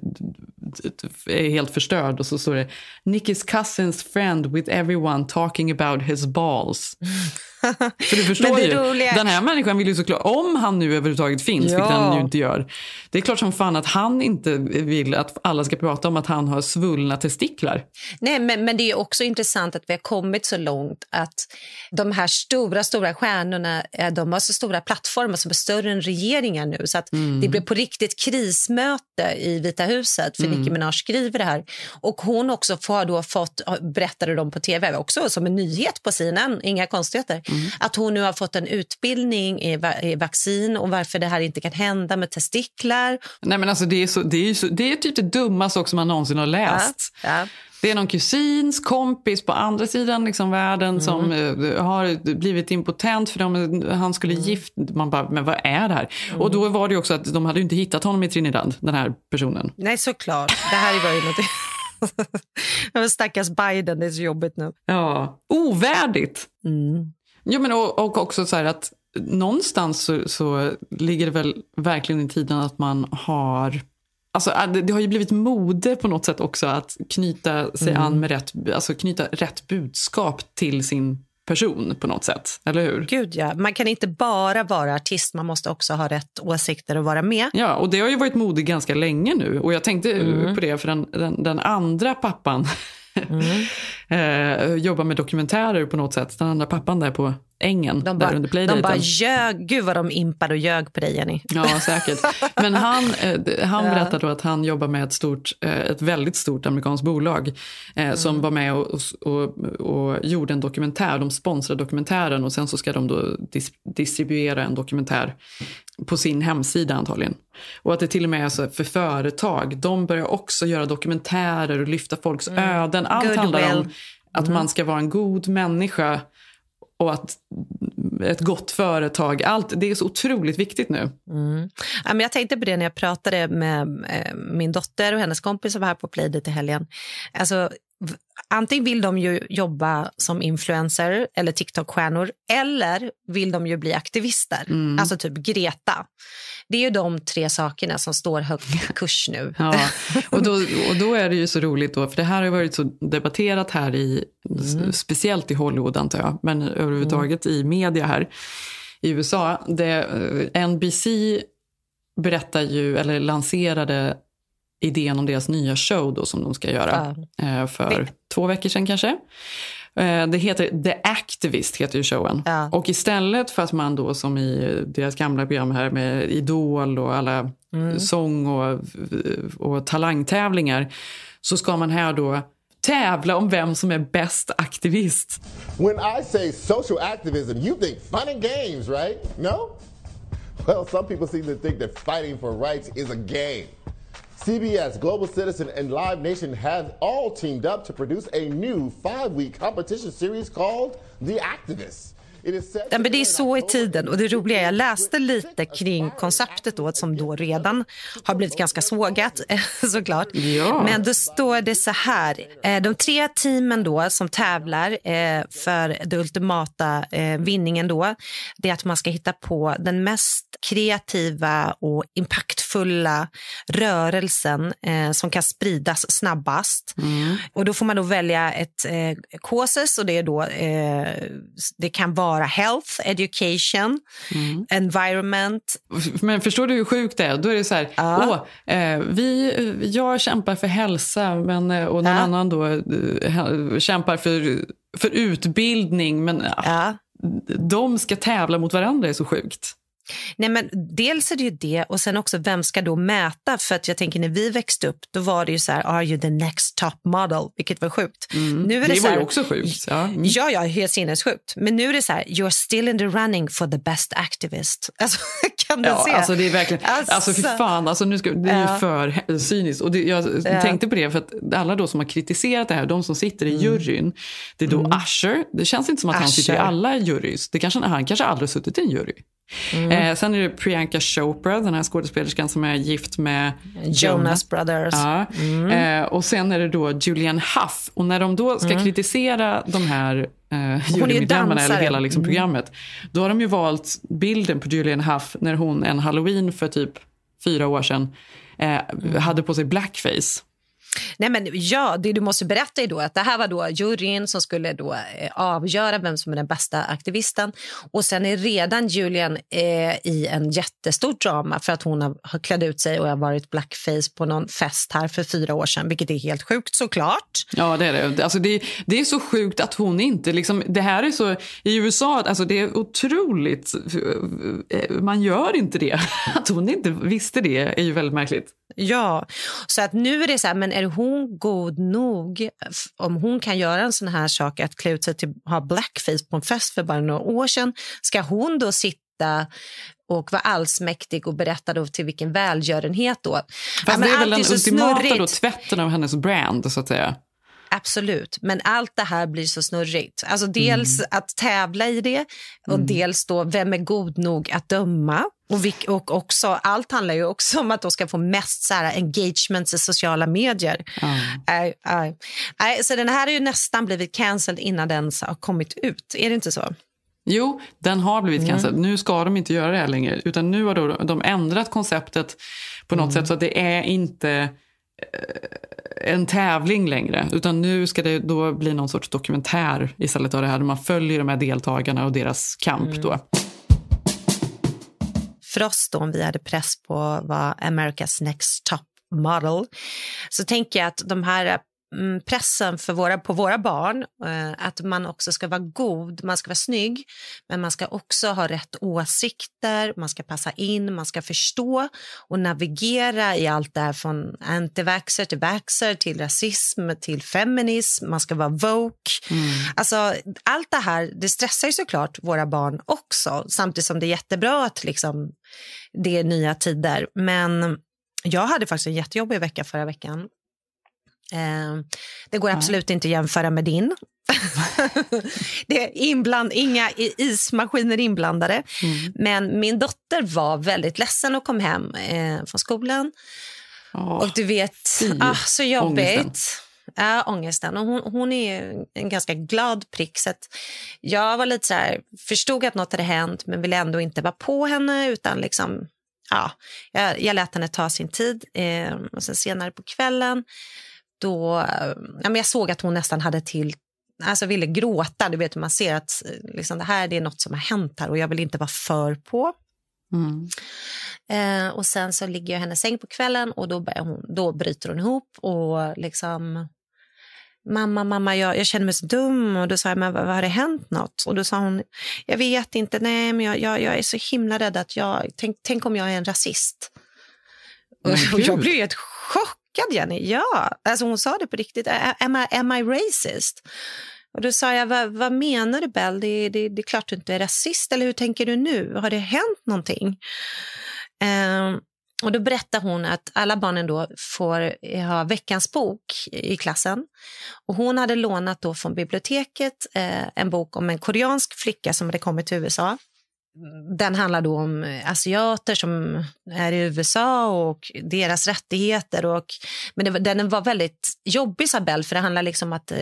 är helt förstörd och så står det Nicky's cousin's friend with everyone talking about his balls. (laughs) För du förstår ju, roliga- den här människan vill ju såklart, om han nu överhuvudtaget finns, vilket Ja. han ju inte gör. Det är klart som fan att han inte vill att alla ska prata om att han har svullna testiklar. Nej, men, men det är också intressant att vi har kommit så långt att de här stora, stora stjärnorna eh, de har så stora plattformar som är större än regeringar nu. Så att det blev på riktigt krismöte i Vita huset för Nicki Minaj skriver det här. Och hon också får då fått, berättade de på tv, också som en nyhet på CNN, inga konstigheter, att hon nu har fått en utbildning i, va- i vaccin och varför det här inte kan hända med testiklar. Nej men alltså det är, så, det är, så, det är typ det dummaste också man någonsin har läst. Ja. Det är någon kusins kompis på andra sidan liksom världen som eh, har blivit impotent för de, han skulle gift... Man bara, men vad är det här? Och då var det också att de hade inte hittat honom i Trinidad, den här personen. Nej, såklart. Det här var ju något... (laughs) Stackars Biden, det är så jobbigt nu. Ja, ovärdigt. Mm. Ja, men och, och också så här att någonstans så, så ligger det väl verkligen i tiden att man har Alltså, det, det har ju blivit mode på något sätt också att knyta sig an med rätt, alltså knyta rätt budskap till sin person på något sätt, eller hur? Gud ja, man kan inte bara vara artist, man måste också ha rätt åsikter och vara med. Ja, och det har ju varit mode ganska länge nu. Och jag tänkte Mm. på det, för den, den, den andra pappan (laughs) eh, jobbar med dokumentärer på något sätt. Den andra pappan där på ängen, De där bara, under de bara ljög, gud vad de impade och ljög på dig Jenny. Ja, säkert. Men han, eh, han (laughs) Ja. berättade då att han jobbar med ett, stort, eh, ett väldigt stort amerikanskt bolag eh, som Mm. var med och, och, och gjorde en dokumentär. De sponsrade dokumentären och sen så ska de då dis, distribuera en dokumentär på sin hemsida antagligen. Och att det till och med är så för företag. De börjar också göra dokumentärer och lyfta folks öden. Allt handlar om Mm. Goodwill. att man ska vara en god människa och att ett gott företag. Allt, det är så otroligt viktigt nu. Mm. Ja, men jag tänkte på det när jag pratade med eh, min dotter och hennes kompis som var här på Playdate i helgen. Alltså, antingen vill de ju jobba som influencer eller TikTok-stjärnor eller vill de ju bli aktivister, alltså typ Greta. Det är ju de tre sakerna som står högt i (laughs) kurs nu. Ja, och då, och då är det ju så roligt då, för det här har varit så debatterat här i, speciellt i Hollywood antar jag, men överhuvudtaget i media här i USA. Det, eh, NBC berättar ju, eller lanserade idén om deras nya show då som de ska göra eh, för två veckor sedan kanske. Eh, Det heter The Activist, heter ju showen. Ja. Och istället för att man då som i deras gamla program här med Idol och alla sång och, och talangtävlingar så ska man här då tävla om vem som är bäst aktivist. When I say social activism, you think fun and games, right? No? Well, some people seem to think that fighting for rights is a game. CBS, Global Citizen, and Live Nation have all teamed up to produce a new five week competition series called The Activists. Ja, men det är så i tiden. Och det roliga jag läste lite kring konceptet då, som då redan har blivit ganska sågat (laughs) såklart. Ja. Men då står det så här. eh, De tre teamen då som tävlar eh, för den ultimata eh, vinningen då, det är att man ska hitta på den mest kreativa och impactfulla rörelsen som kan spridas snabbast. Och då får man då välja ett eh, och det är då det kan vara health, education, environment. Men förstår du hur sjukt det är? Då är det så här, åh, eh, vi, jag kämpar för hälsa men, eh, och någon Ja. annan då eh, kämpar för, för utbildning. Men ah, Ja. de ska tävla mot varandra är så sjukt. Nej, men dels är det ju det och sen också vem ska då mäta? För att jag tänker när vi växte upp då var det ju så här, are you the next top model? Vilket var sjukt. Nu är det, Det så var ju också sjukt. Ja. Mm. Ja, ja, helt sinnessjukt. Men nu är det så här, you're still in the running for the best activist. (laughs) Alltså, kan du Ja, se? alltså det är verkligen, Alltså. alltså, fy fan, alltså nu ska, det är Ja. ju för cyniskt. Och det, jag Ja. tänkte på det för att alla då som har kritiserat det här, de som sitter i juryn, det är då Usher. Det känns inte som att han sitter i Mm. Usher. alla jurys. Det kanske, han kanske aldrig har suttit i en jury. Mm. Eh, sen är det Priyanka Chopra, den här skådespelerskan som är gift med Jonas Brothers. Ja. Eh, och sen är det då Julian Huff. Och när de då ska kritisera de här eh, jurymedlemmarna eller hela liksom, programmet, då har de ju valt bilden på Julian Huff när hon en halloween för typ fyra år sedan eh, hade på sig blackface. Nej, men ja, det du måste berätta är då att det här var då juryn som skulle då eh, avgöra vem som är den bästa aktivisten. Och sen är redan Julian eh, i en jättestor drama för att hon har, har klätt ut sig och har varit blackface på någon fest här för fyra år sedan, vilket är helt sjukt såklart. Ja, det är det. Alltså, det, det är så sjukt att hon inte... Liksom, det här är så... I USA, alltså, det är otroligt... eh, Man gör inte det. (laughs) Att hon inte visste det är ju väldigt märkligt. Ja, så att nu är det så här, men är hon god nog om hon kan göra en sån här sak att klä ut sig till ha blackface på en fest för bara några år sedan, ska hon då sitta och vara allsmäktig och berätta då till vilken välgörenhet då? Ja, Fast men det är väl den ultimata då, tvätten av hennes brand, så att säga. Absolut, men allt det här blir så snurrigt. Alltså dels att tävla i det och dels då vem är god nog att döma. Och, vilk, och också, allt handlar ju också om att de ska få mest så här, engagements i sociala medier. Nej, nej. Nej, så den här har ju nästan blivit cancelled innan den ens har kommit ut. Är det inte så? Jo, den har blivit cancelled. Nu ska de inte göra det här längre. Utan nu har de ändrat konceptet på något sätt så att det är inte Eh, en tävling längre. Utan nu ska det då bli någon sorts dokumentär istället av det här. Där man följer de här deltagarna och deras kamp. Då. Mm. för oss då, om vi hade press på vad America's Next Top Model, så tänker jag att de här pressen för våra, på våra barn, eh, att man också ska vara god, man ska vara snygg, men man ska också ha rätt åsikter, man ska passa in, man ska förstå och navigera i allt det här från antivaxxer till vaxxer till rasism till feminism, man ska vara woke. Alltså, allt det här det stressar ju såklart våra barn också, samtidigt som det är jättebra att liksom, det är nya tider. Men jag hade faktiskt en jättejobbig vecka förra veckan. Eh, det går absolut inte att jämföra med din. (laughs) det är inbland, inga ismaskiner inblandade. Men min dotter var väldigt ledsen och kom hem eh, från skolan. Åh, och du vet, ah, så jobbigt. ångesten. Ja, ångesten. Och hon, hon är en ganska glad prick. Så jag var lite så här, förstod att något hade hänt men ville ändå inte vara på henne. utan liksom, ja, jag, jag lät henne ta sin tid. Eh, och sen senare på kvällen då, eh, ja, men jag såg att hon nästan hade till Alltså ville gråta. Du vet, man ser att eh, liksom, det här det är något som har hänt här och jag vill inte vara för på. Mm. Eh, och sen så ligger jag i hennes säng på kvällen och då, hon, då bryter hon ihop och liksom Mamma, mamma, jag, jag känner mig så dum. Och då sa jag, men vad, vad har det hänt något? Och då sa hon, jag vet inte, nej, men jag, jag, jag är så himla rädd att jag, tänk, tänk om jag är en rasist. Och (laughs) gud. jag blev helt chockad, Jenny. Ja, alltså hon sa det på riktigt. Am I, am I racist? Och då sa jag, vad, vad menar du Bell? Det, det, det är klart du inte är rasist, eller hur tänker du nu? Har det hänt någonting? Eh, och då berättade hon att alla barnen då får eh, ha veckans bok i klassen. Och hon hade lånat då från biblioteket eh, en bok om en koreansk flicka som hade kommit till USA. Den handlar då om eh, asiater som är i USA och deras rättigheter. Och, men det, den var väldigt jobbig, Isabel, för det handlar liksom om att eh,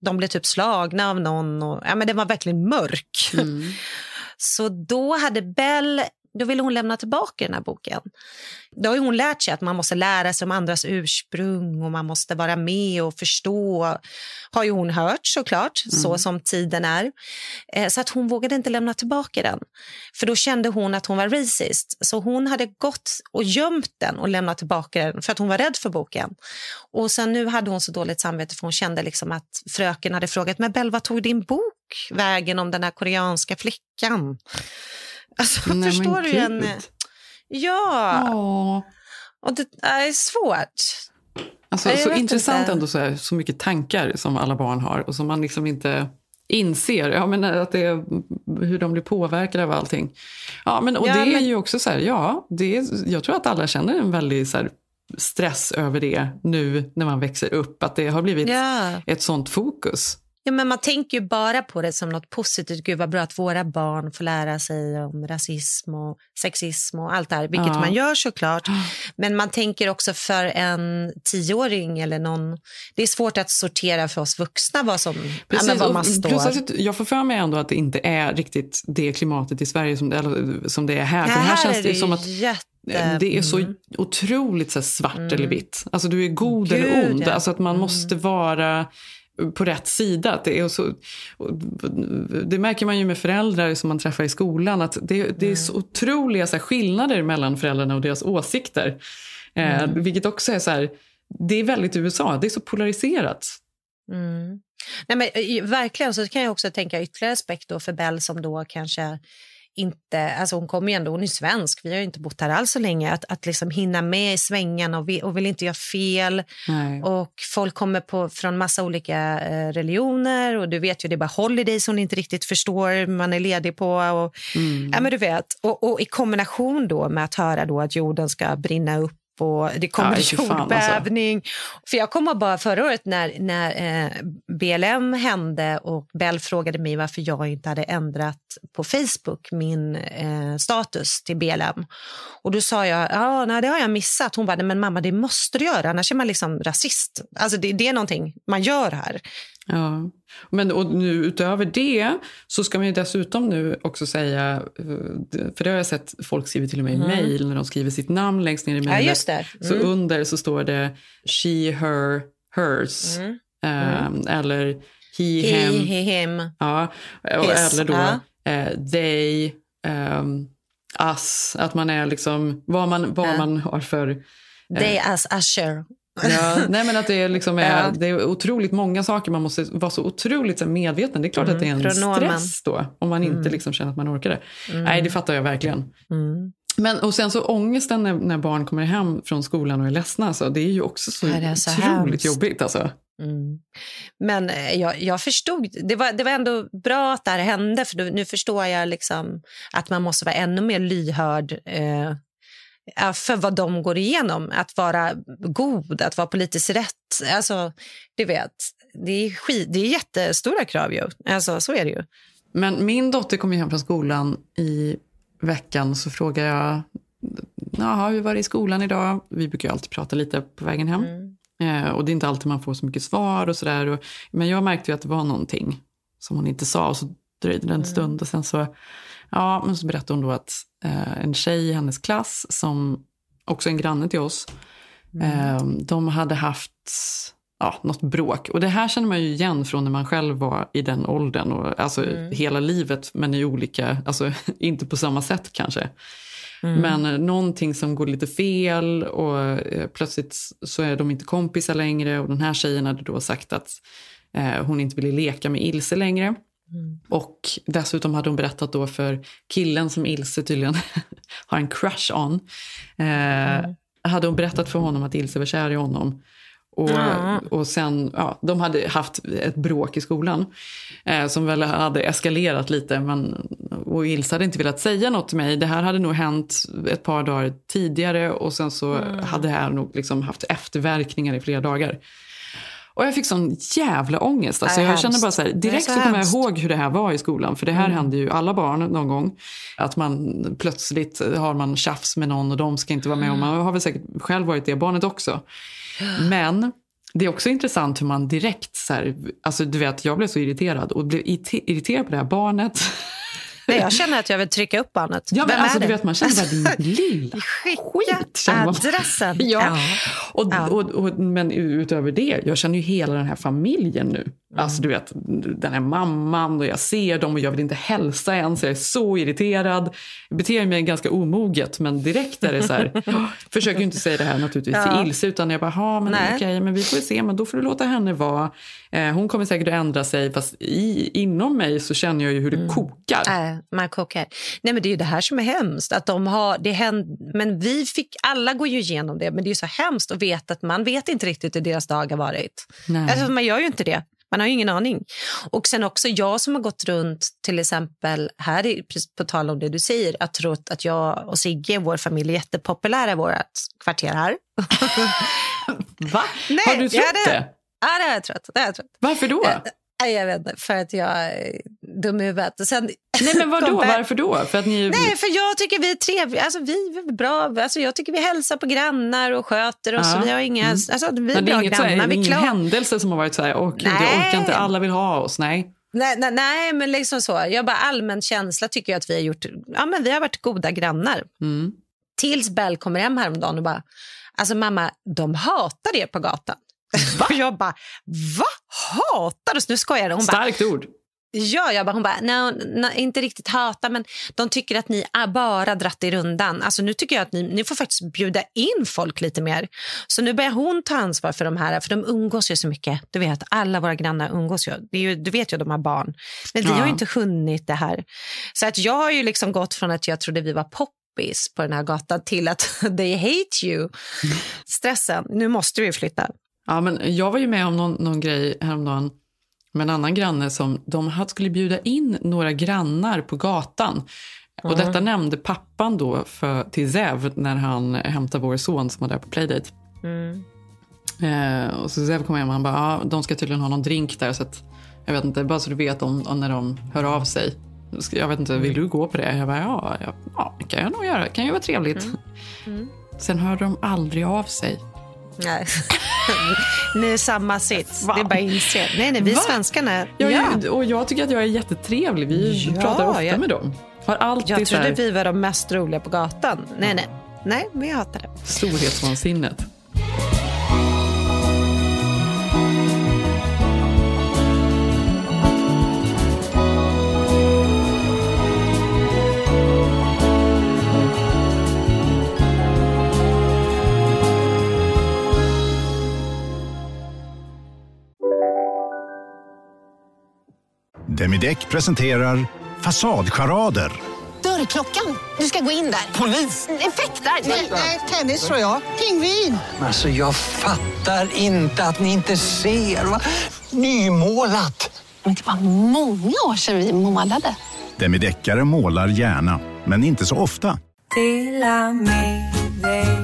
de blev typ slagna av någon. Och, ja, men den var verkligen mörk. (laughs) Så då hade Bell, då ville hon lämna tillbaka den här boken. Då har hon lärt sig att man måste lära sig om andras ursprung och man måste vara med och förstå. Har ju hon hört såklart, så som tiden är. Eh, Så att hon vågade inte lämna tillbaka den. För då kände hon att hon var racist. Så hon hade gått och gömt den och lämnat tillbaka den för att hon var rädd för boken. Och sen nu hade hon så dåligt samvete för hon kände liksom att fröken hade frågat men Bell, vad tog din bok vägen om den här koreanska flickan? Alltså, Nej, förstår du? En, ja, Åh. och det är svårt. Alltså, så intressant inte. ändå så, här, så mycket tankar som alla barn har och som man liksom inte inser. Ja, men att det är, hur de blir påverkade av allting. Ja, men, och Ja, det är men- ju också så här, ja, det är, jag tror att alla känner en väldig så här, stress över det nu när man växer upp. Att det har blivit Ja. ett sånt fokus. Ja, men man tänker ju bara på det som något positivt. Gud vad bra att våra barn får lära sig om rasism och sexism och allt det här, vilket Ja. man gör såklart. Men man tänker också för en tioåring eller någon... Det är svårt att sortera för oss vuxna vad, som, ja, men vad man står. plus att jag får för mig ändå att det inte är riktigt det klimatet i Sverige som, eller, som det är här. För här, här känns det det som att jätte... Det är så Mm. otroligt så svart eller vitt. Alltså du är god Gud, eller ond. ja. Mm. Alltså att man måste vara på rätt sida. Att Det, är så, det märker man ju med föräldrar som man träffar i skolan. Att det, det är så Mm. otroliga så här, skillnader mellan föräldrarna och deras åsikter. Eh, Mm. vilket också är så här, det är väldigt USA. Det är så polariserat. Mm. Nej, men, eh, verkligen, så kan jag också tänka ytterligare aspekt för Bell som då kanske inte, alltså hon kommer ju ändå, hon är svensk, vi har ju inte bott här alls så länge, att, att liksom hinna med i svängarna och, vi, och vill inte göra fel. Nej. Och folk kommer på, från massa olika eh, religioner och du vet ju det är bara holidays hon inte riktigt förstår man är ledig på. Och, ja, men du vet. Och, och i kombination då med att höra då att jorden ska brinna upp och det kommer fan, alltså. jordbävning. För jag kommer bara förra året när, när eh, BLM hände och Bell frågade mig varför jag inte hade ändrat på Facebook min eh, status till BLM. Och då sa jag, ja, nej, det har jag missat. Hon bara, men mamma det måste du göra, annars är man liksom rasist. Alltså det, det är någonting man gör här. Ja. Men och nu utöver det så ska man ju dessutom nu också säga, eh, för det har jag sett folk skriver till och med i Mm. mejl när de skriver sitt namn längst ner i Ja, mejlet. just det. Så Mm. under så står det she, her, hers. Mm. Eh, eller he, He, him. he, him. Ja, His, eller då ja. eh, they, um, us. Att man är liksom, vad man, vad Ja. man har för... They as Usher. (laughs) Ja, nej men att det är, liksom är, Ja. det är otroligt många saker. Man måste vara så otroligt medveten. Det är klart Mm, att det är en pronomen. stress då. Om man inte Mm. liksom känner att man orkar det. Mm. Nej, det fattar jag verkligen. Mm. Men, och sen så ångesten när, när barn kommer hem från skolan och är ledsna. Alltså, det är ju också så, det så otroligt hemskt. jobbigt. Alltså. Mm. Men eh, jag, jag förstod, det var, det var ändå bra att det här hände för nu, nu förstår jag liksom att man måste vara ännu mer lyhörd eh, för vad de går igenom. Att vara god, att vara politiskt rätt. Alltså, du vet, det är, skit, det är jättestora krav ju. Alltså, så är det ju. Men min dotter kom hem från skolan i veckan så frågar jag, jaha hur var det i skolan idag? Vi brukar alltid prata lite på vägen hem. Eh, och det är inte alltid man får så mycket svar och sådär. och- Men jag märkte ju att det var någonting som hon inte sa och så dröjde det en stund och sen så, ja men så berättade hon då att eh, en tjej i hennes klass som också är en granne till oss, eh, de hade haft ja, något bråk. Och det här känner man ju igen från när man själv var i den åldern. Och, alltså hela livet men i olika, alltså (laughs) inte på samma sätt kanske. Men eh, någonting som går lite fel och eh, plötsligt så är de inte kompisar längre. Och den här tjejen hade då sagt att eh, hon inte ville leka med Ilse längre. Och dessutom hade hon berättat då för killen som Ilse tydligen (laughs) har en crush on. Eh, Hade hon berättat för honom att Ilse var kär i honom. Och, Ja. och sen, ja, de hade haft ett bråk i skolan eh, som väl hade eskalerat lite. Men, och Ilse hade inte velat säga något till mig. Det här hade nog hänt ett par dagar tidigare och sen så hade det här nog liksom haft efterverkningar i flera dagar. Och jag fick sån jävla ångest. Alltså jag känner bara så här, direkt så så, kommer jag ihåg hur det här var i skolan. För det här hände ju alla barn någon gång. Att man plötsligt har man tjafs med någon och de ska inte vara med. Och man har väl säkert själv varit det barnet också. Men det är också intressant hur man direkt så här, alltså du vet jag blev så irriterad och blev irrite- irriterad på det här barnet. (laughs) Nej, jag känner att jag vill trycka upp barnet. Ja, men Vem alltså, är det? du vet, man känner bara din (laughs) lilla man. adressen. (laughs) Ja. Och, Ja. Och, och, men utöver det, jag känner ju hela den här familjen nu. Alltså du vet, den här mamman och jag ser dem och jag vill inte hälsa ens. Jag är så irriterad. Jag beter mig ganska omoget men direkt är det så här. (laughs) försöker inte säga det här naturligtvis Ja. till Ilse utan jag bara, "Ha, men okej, men vi får se, men då får du låta henne vara. Eh, hon kommer säkert att ändra sig fast i, inom mig så känner jag ju hur det kokar. Nej, man kokar. Nej, men det är ju det här som är hemskt. Att de har, det händ, men vi fick, alla går ju igenom det, men det är så hemskt att veta att man vet inte riktigt hur deras dag har varit. Nej. Alltså, man gör ju inte det. Man har ju ingen aning. Och sen också jag som har gått runt, till exempel här, i, på tal om det du säger, att trott att jag och Sigge, vår familj, är jättepopulära i vårt kvarter här. (laughs) Va? Nej, har du trott jag det? Ja, det har jag trott. Det har jag trott. Varför då? Nej, jag vet inte, för att jag är dum i huvudet. Sen, Nej men vadå, (laughs) varför då? För att ni... Nej, för jag tycker vi är trevliga. Alltså, vi är bra. Alltså, jag tycker vi hälsar på grannar och sköter oss. Ja. Vi har inga, Mm. alltså, vi är är bra inget så här, grannar. Vi ingen klar... händelse som har varit så här, åh gud, jag Nej. orkar inte, alla vill ha oss. Nej. nej, nej, nej, men liksom så. Jag bara allmän känsla tycker jag att vi har gjort. Ja, men vi har varit goda grannar. Mm. Tills Bell kommer hem häromdagen och bara, alltså mamma, de hatar er på gatan. (laughs) Och jag bara, va? Hatar oss? Nu skojar hon. Bara, Starkt ord. Ja, jag bara, hon bara, no, no, inte riktigt hata, men de tycker att ni är bara dratt i rundan. Alltså, nu tycker jag att ni, ni får faktiskt bjuda in folk lite mer. Så nu börjar hon ta ansvar för de här, för de umgås ju så mycket. Du vet, alla våra grannar umgås ju. Ju du vet ju, de har barn. Men vi Ja. har ju inte hunnit det här. Så att jag har ju liksom gått från att jag trodde vi var poppis på den här gatan till att (laughs) they hate you. Stressen. Nu måste vi flytta. Ja, men jag var ju med om någon, någon grej häromdagen med en annan granne som de skulle bjuda in några grannar på gatan. Och Mm. detta nämnde pappan då för, till Zev när han hämtade vår son som var där på Playdate. Mm. Eh, och så Zev kom hem och han bara, ja, de ska tydligen ha någon drink där så att jag vet inte, bara så du vet om, om när de hör av sig. Jag vet inte, vill du gå på det? Jag bara, ja, ja, ja det kan jag nog göra. Det kan ju vara trevligt. Mm. Sen hörde de aldrig av sig. Nej. (laughs) Ni är samma sits. Det är bara att inse. Nej, nej, vi Va? svenskarna. Ja, Ja. Och jag tycker att jag är jättetrevlig. Vi Ja, pratar ofta jag- med dem. Har alltid Jag så här trodde vi var de mest roliga på gatan. Nej, nej. Nej, vi hatar det. storhetsvansinnet. Demideck presenterar Fasadcharader. Dörrklockan. Du ska gå in där. Polis? Effektar? Nej, tennis tror jag. Pingvin. Alltså jag fattar inte att ni inte ser. Va? Nymålat! Men det var många år sedan vi målade. Demideckare målar gärna, men inte så ofta.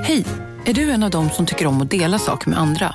Hej! Är du en av dem som tycker om att dela saker med andra?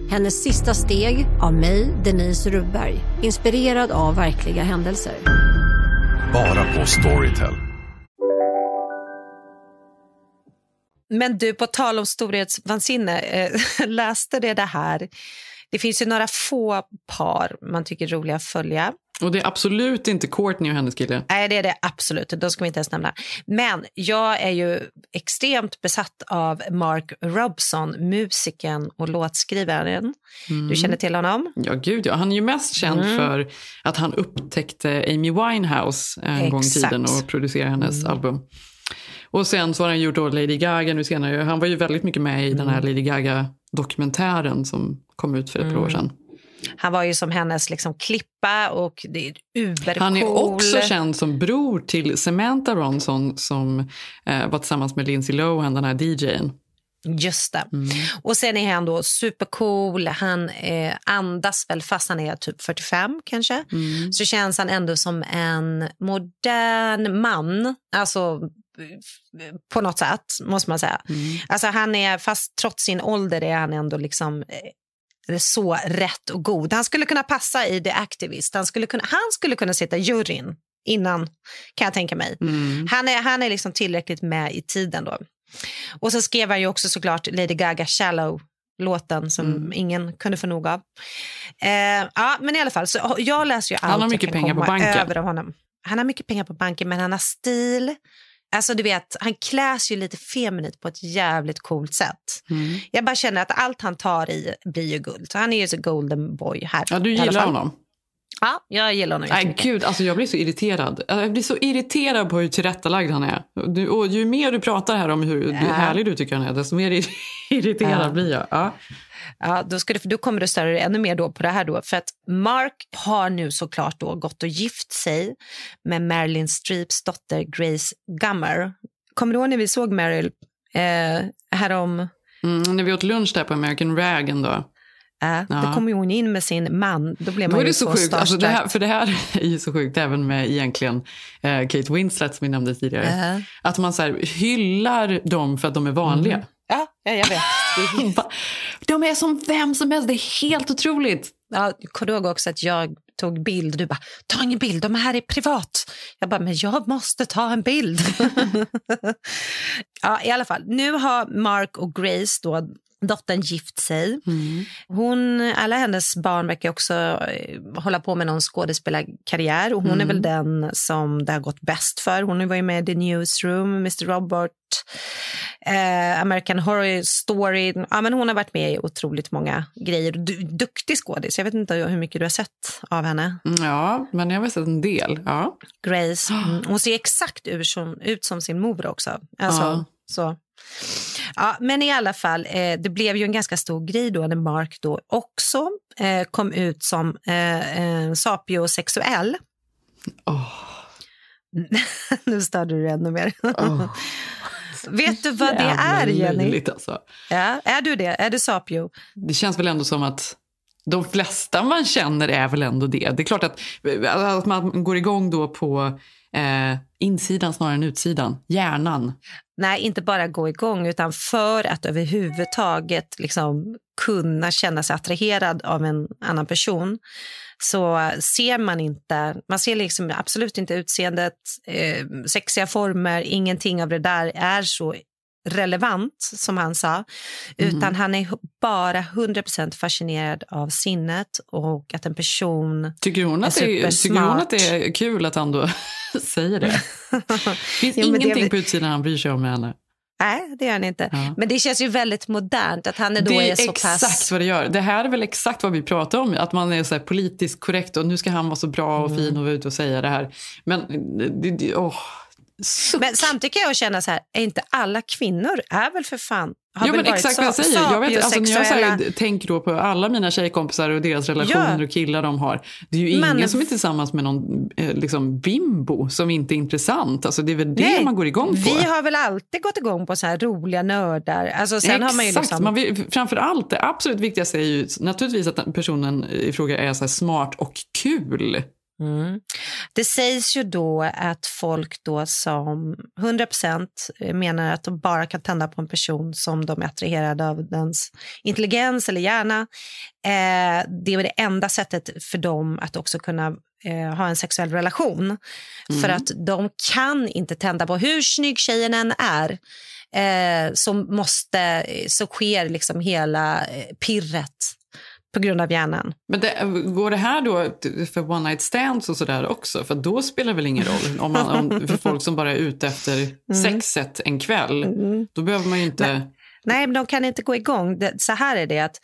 Hennes sista steg av mig, Denise Rubberg. Inspirerad av verkliga händelser. Bara på Storytel. Men du, på tal om storhetsvansinne, eh, (laughs) läste det det här? Det finns ju några få par man tycker är roliga att följa. Och det är absolut inte Courtney och hennes kille. Nej, det är det absolut. De ska vi inte ens nämna. Men jag är ju extremt besatt av Mark Robson, musikern och låtskrivaren. Du känner till honom? Ja, gud ja. Han är ju mest känd Mm. för att han upptäckte Amy Winehouse en gång i Exakt. tiden och producerade hennes album. Och sen så har han gjort då Lady Gaga nu senare. Han var ju väldigt mycket med i den här Lady Gaga-dokumentären som kom ut för ett par år sedan. Han var ju som hennes liksom klippa och det är ubercool. Han är också känd som bror till Samantha Ronson som eh, var tillsammans med Lindsay Lohan, den här DJn. Just det. Och sen är han då supercool. Han eh, andas väl fast han är typ 45 kanske. Så känns han ändå som en modern man. Alltså på något sätt måste man säga. Alltså han är, fast trots sin ålder är han ändå liksom eh, så rätt och god. Han skulle kunna passa i The Activist. Han skulle kunna, han skulle kunna sitta i juryn innan, kan jag tänka mig. Han är, han är liksom tillräckligt med i tiden då. Och så skrev han ju också såklart Lady Gaga Shallow låten som ingen kunde få nog av. Eh, ja, men i alla fall, så jag läser ju allt Han har mycket pengar på banken. över av honom. Han har mycket pengar på banken, men han har stil. Alltså du vet, han kläs ju lite feminint på ett jävligt coolt sätt. Mm. Jag bara känner att allt han tar i blir ju guld. Så han är ju så golden boy här. Ja, du gillar honom? Ja, jag gillar honom Nej, gud, alltså jag blir så irriterad. Jag blir så irriterad på hur tillrättalagd han är. Du, och ju mer du pratar här om hur Ja. härlig du tycker han är, desto mer (laughs) irriterad Ja. blir jag. Ja. Ja, då, ska du, då kommer du störa dig ännu mer då på det här då. För att Mark har nu såklart då gått och gift sig med Marilyn Streeps dotter Grace Gummer. Kommer du ihåg när vi såg Meryl eh, härom? Mm, när vi åt lunch där på American Rag en dag. Äh, Ja. Då kom hon in med sin man. Då blev Då man är ju det så sjukt. Alltså det här, för det här (laughs) är ju så sjukt även med egentligen eh, Kate Winslet som vi nämnde tidigare. Ja. Att man så hyllar dem för att de är vanliga. Mm. Ja, ja, jag vet. De är som vem som helst. Det är helt otroligt. Ja, kommer ihåg också att jag tog bild? Du bara, ta ingen bild, de här är privat. Jag bara, men jag måste ta en bild. (laughs) ja, i alla fall. Nu har Mark och Grace, då, dottern, gift sig. Hon, alla hennes barn verkar också eh, hålla på med någon skådespelarkarriär och hon är Mm. väl den som det har gått bäst för. Hon var ju med i The Newsroom, Mr Robert, eh, American Horror Story. Ja, men hon har varit med i otroligt många grejer. Du, duktig skådis. Jag vet inte hur mycket du har sett av henne. Mm, Ja, men jag har sett en del. Ja. Grace. Mm. Hon ser exakt ut som, ut som sin mor också. Alltså, Ja. så. Ja, men i alla fall, eh, det blev ju en ganska stor grej då när Mark då också eh, kom ut som eh, eh, sapiosexuell. (laughs) nu störde du ännu mer. (laughs) Vet du vad det är, Jenny? löjligt, alltså. Ja, är du det? Är du sapio? Det känns väl ändå som att De flesta man känner är väl ändå det. Det är klart att, att man går igång då på eh, insidan snarare än utsidan. Hjärnan. Nej, inte bara gå igång, utan för att överhuvudtaget liksom kunna känna sig attraherad av en annan person så ser man inte, man ser liksom absolut inte utseendet, eh, sexiga former, ingenting av det där är så relevant som han sa, Mm. utan han är bara 100% fascinerad av sinnet och att en person Tycker hon att, är det, är, tycker hon att det supersmart. är kul att han då (laughs) säger det? Det (laughs) finns Jo, det är ingenting väl- på utsidan han bryr sig om med henne. Nej, det gör han inte. Men det känns ju väldigt modernt att han är då Det är, är så exakt pass... vad det gör. Det här är väl exakt vad vi pratar om. Att man är så politiskt korrekt och nu ska han vara så bra Mm. och fin och vara ute och säga det här. Men det, det, åh, Men samtidigt kan jag känna så här, är inte alla kvinnor är väl för fan har Ja, väl men exakt vad jag säger. Jag, vet, alltså, när jag säger, tänker då på alla mina tjejkompisar och deras relationer Ja. och killar de har. Det är ju Men- ingen som är tillsammans med någon eh, liksom, bimbo som inte är intressant. Alltså, det är väl det Nej, man går igång på. Vi har väl alltid gått igång på så här roliga nördar. Alltså, sen Exakt. har man ju liksom... man vill, framför allt, det absolut viktigaste är ju naturligtvis att personen i fråga är så här smart och kul. Mm. Det sägs ju då att folk då som 100% menar att de bara kan tända på en person som de är attraherade av dens intelligens eller hjärna. Eh, det är det enda sättet för dem att också kunna eh, ha en sexuell relation. För Mm. att de kan inte tända på, hur snygg tjejen än är, eh, så, måste, så sker liksom hela eh, pirret på grund av hjärnan. Men det, går det här då för one night stands och sådär också? För då spelar det väl ingen roll? Om man, om, för folk som bara är ute efter Mm. sexet en kväll. Då behöver man ju inte... Nej, men de kan inte gå igång. Så här är det att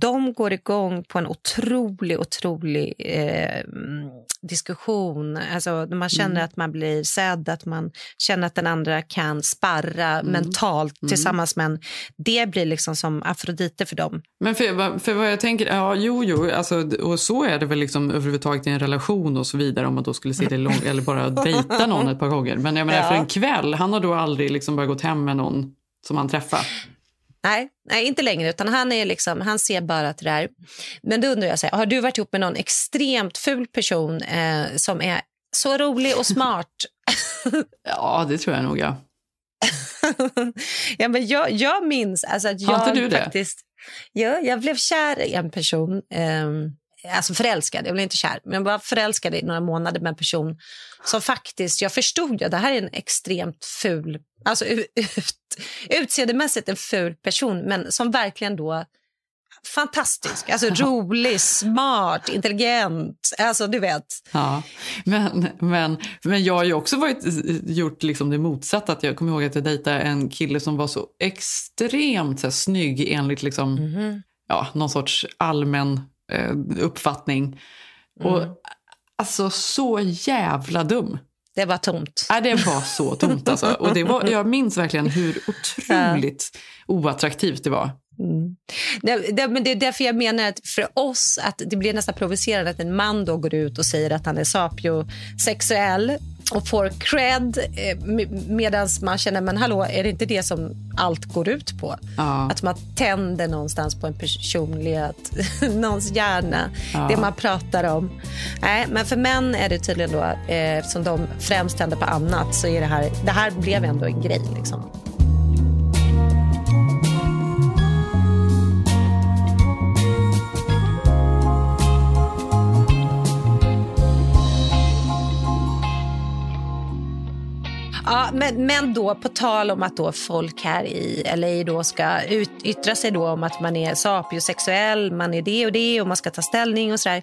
de går igång på en otrolig, otrolig eh, mm, diskussion. Alltså, man känner Mm. att man blir sedd, att man känner att den andra kan sparra mentalt Mm. tillsammans med en. Det blir liksom som afrodite för dem. Men för, vad- för vad jag tänker, ja jo jo, alltså, och så är det väl liksom överhuvudtaget i en relation och så vidare om man då skulle det lång, eller bara (laughs) dejta någon ett par gånger. Men jag menar Ja. för en kväll, han har då aldrig liksom bara gått hem med någon som han träffar. Nej, nej, inte längre. Utan han, är liksom, han ser bara till det där. Men då undrar jag, så här, har du varit ihop med någon extremt ful person eh, som är så rolig och smart? (laughs) Ja, det tror jag nog ja. (laughs) ja, men jag, jag minns alltså att Har jag inte du det? faktiskt... Ja, jag blev kär i en person. ehm, alltså förälskad, jag blev inte kär. Men jag var förälskad i några månader med en person som faktiskt... Jag förstod att det här är en extremt ful... Alltså ut, (laughs) ut, utseendemässigt en ful person, men som verkligen då... Fantastisk. Alltså rolig, smart, intelligent. Alltså, du vet. Ja, men, men, men jag har ju också varit, gjort liksom det motsatta. Att jag kommer ihåg att jag dejtade en kille som var så extremt så här, snygg enligt liksom, Mhm. ja, någon sorts allmän eh, uppfattning. Och Mm. alltså så jävla dum. Det var tomt. Ja, det var så tomt alltså. (laughs) Och det var, jag minns verkligen hur otroligt oattraktivt det var. Mm. Det, det, men det är därför jag menar att för oss att det blir nästan provocerande att en man då går ut och säger att han är sapiosexuell och får cred eh, medan man känner men hallå, är det inte det som allt går ut på? Ja. Att man tänder någonstans på en personlighet, (laughs) någons hjärna, Ja. det man pratar om. Nej, men för män är det tydligen då, eh, eftersom de främst tänder på annat, så är det här, det här blev ändå en grej. Liksom. Ja, men, men då på tal om att då folk här i LA då ska ut, yttra sig då om att man är sapiosexuell, man är det och det och man ska ta ställning och sådär.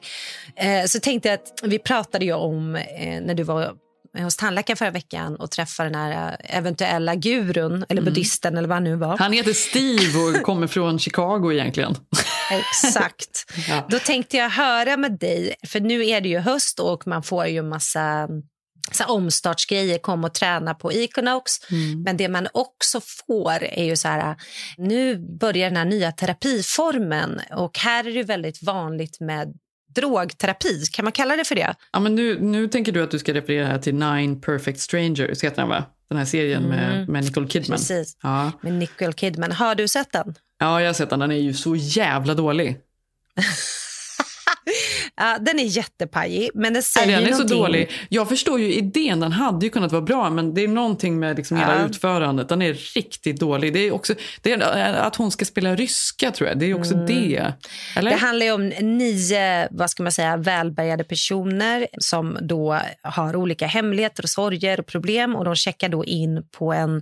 Eh, så tänkte jag att vi pratade ju om eh, när du var hos tandläkaren förra veckan och träffade den här eh, eventuella gurun eller buddhisten eller vad han nu var. Han heter Steve och kommer från Chicago egentligen. (laughs) Exakt. Ja. Då tänkte jag höra med dig, för nu är det ju höst och man får ju massa så omstartsgrejer, kom och träna på Equinox. Men det man också får är ju så här, nu börjar den här nya terapiformen och här är det väldigt vanligt med drogterapi. Kan man kalla det för det? Ja, men nu, nu tänker du att du ska referera till Nine Perfect Strangers, heter den va? Den här serien med, Mm. med Nicole Kidman. Precis. Ja. Med Nicole Kidman. Har du sett den? ja, jag har sett den. Den är ju så jävla dålig. (laughs) (laughs) Ja, den är jättepajig, men den säger den är så någonting. dålig. Jag förstår ju idén, den hade ju kunnat vara bra men det är någonting med liksom hela Ja. utförandet. Den är riktigt dålig. Det är också det är att hon ska spela ryska tror jag. Det är också det. Eller? Mm. Det handlar om nio vad ska man säga, välbärgade personer som då har olika hemligheter, och sorger och problem. och De checkar då in på en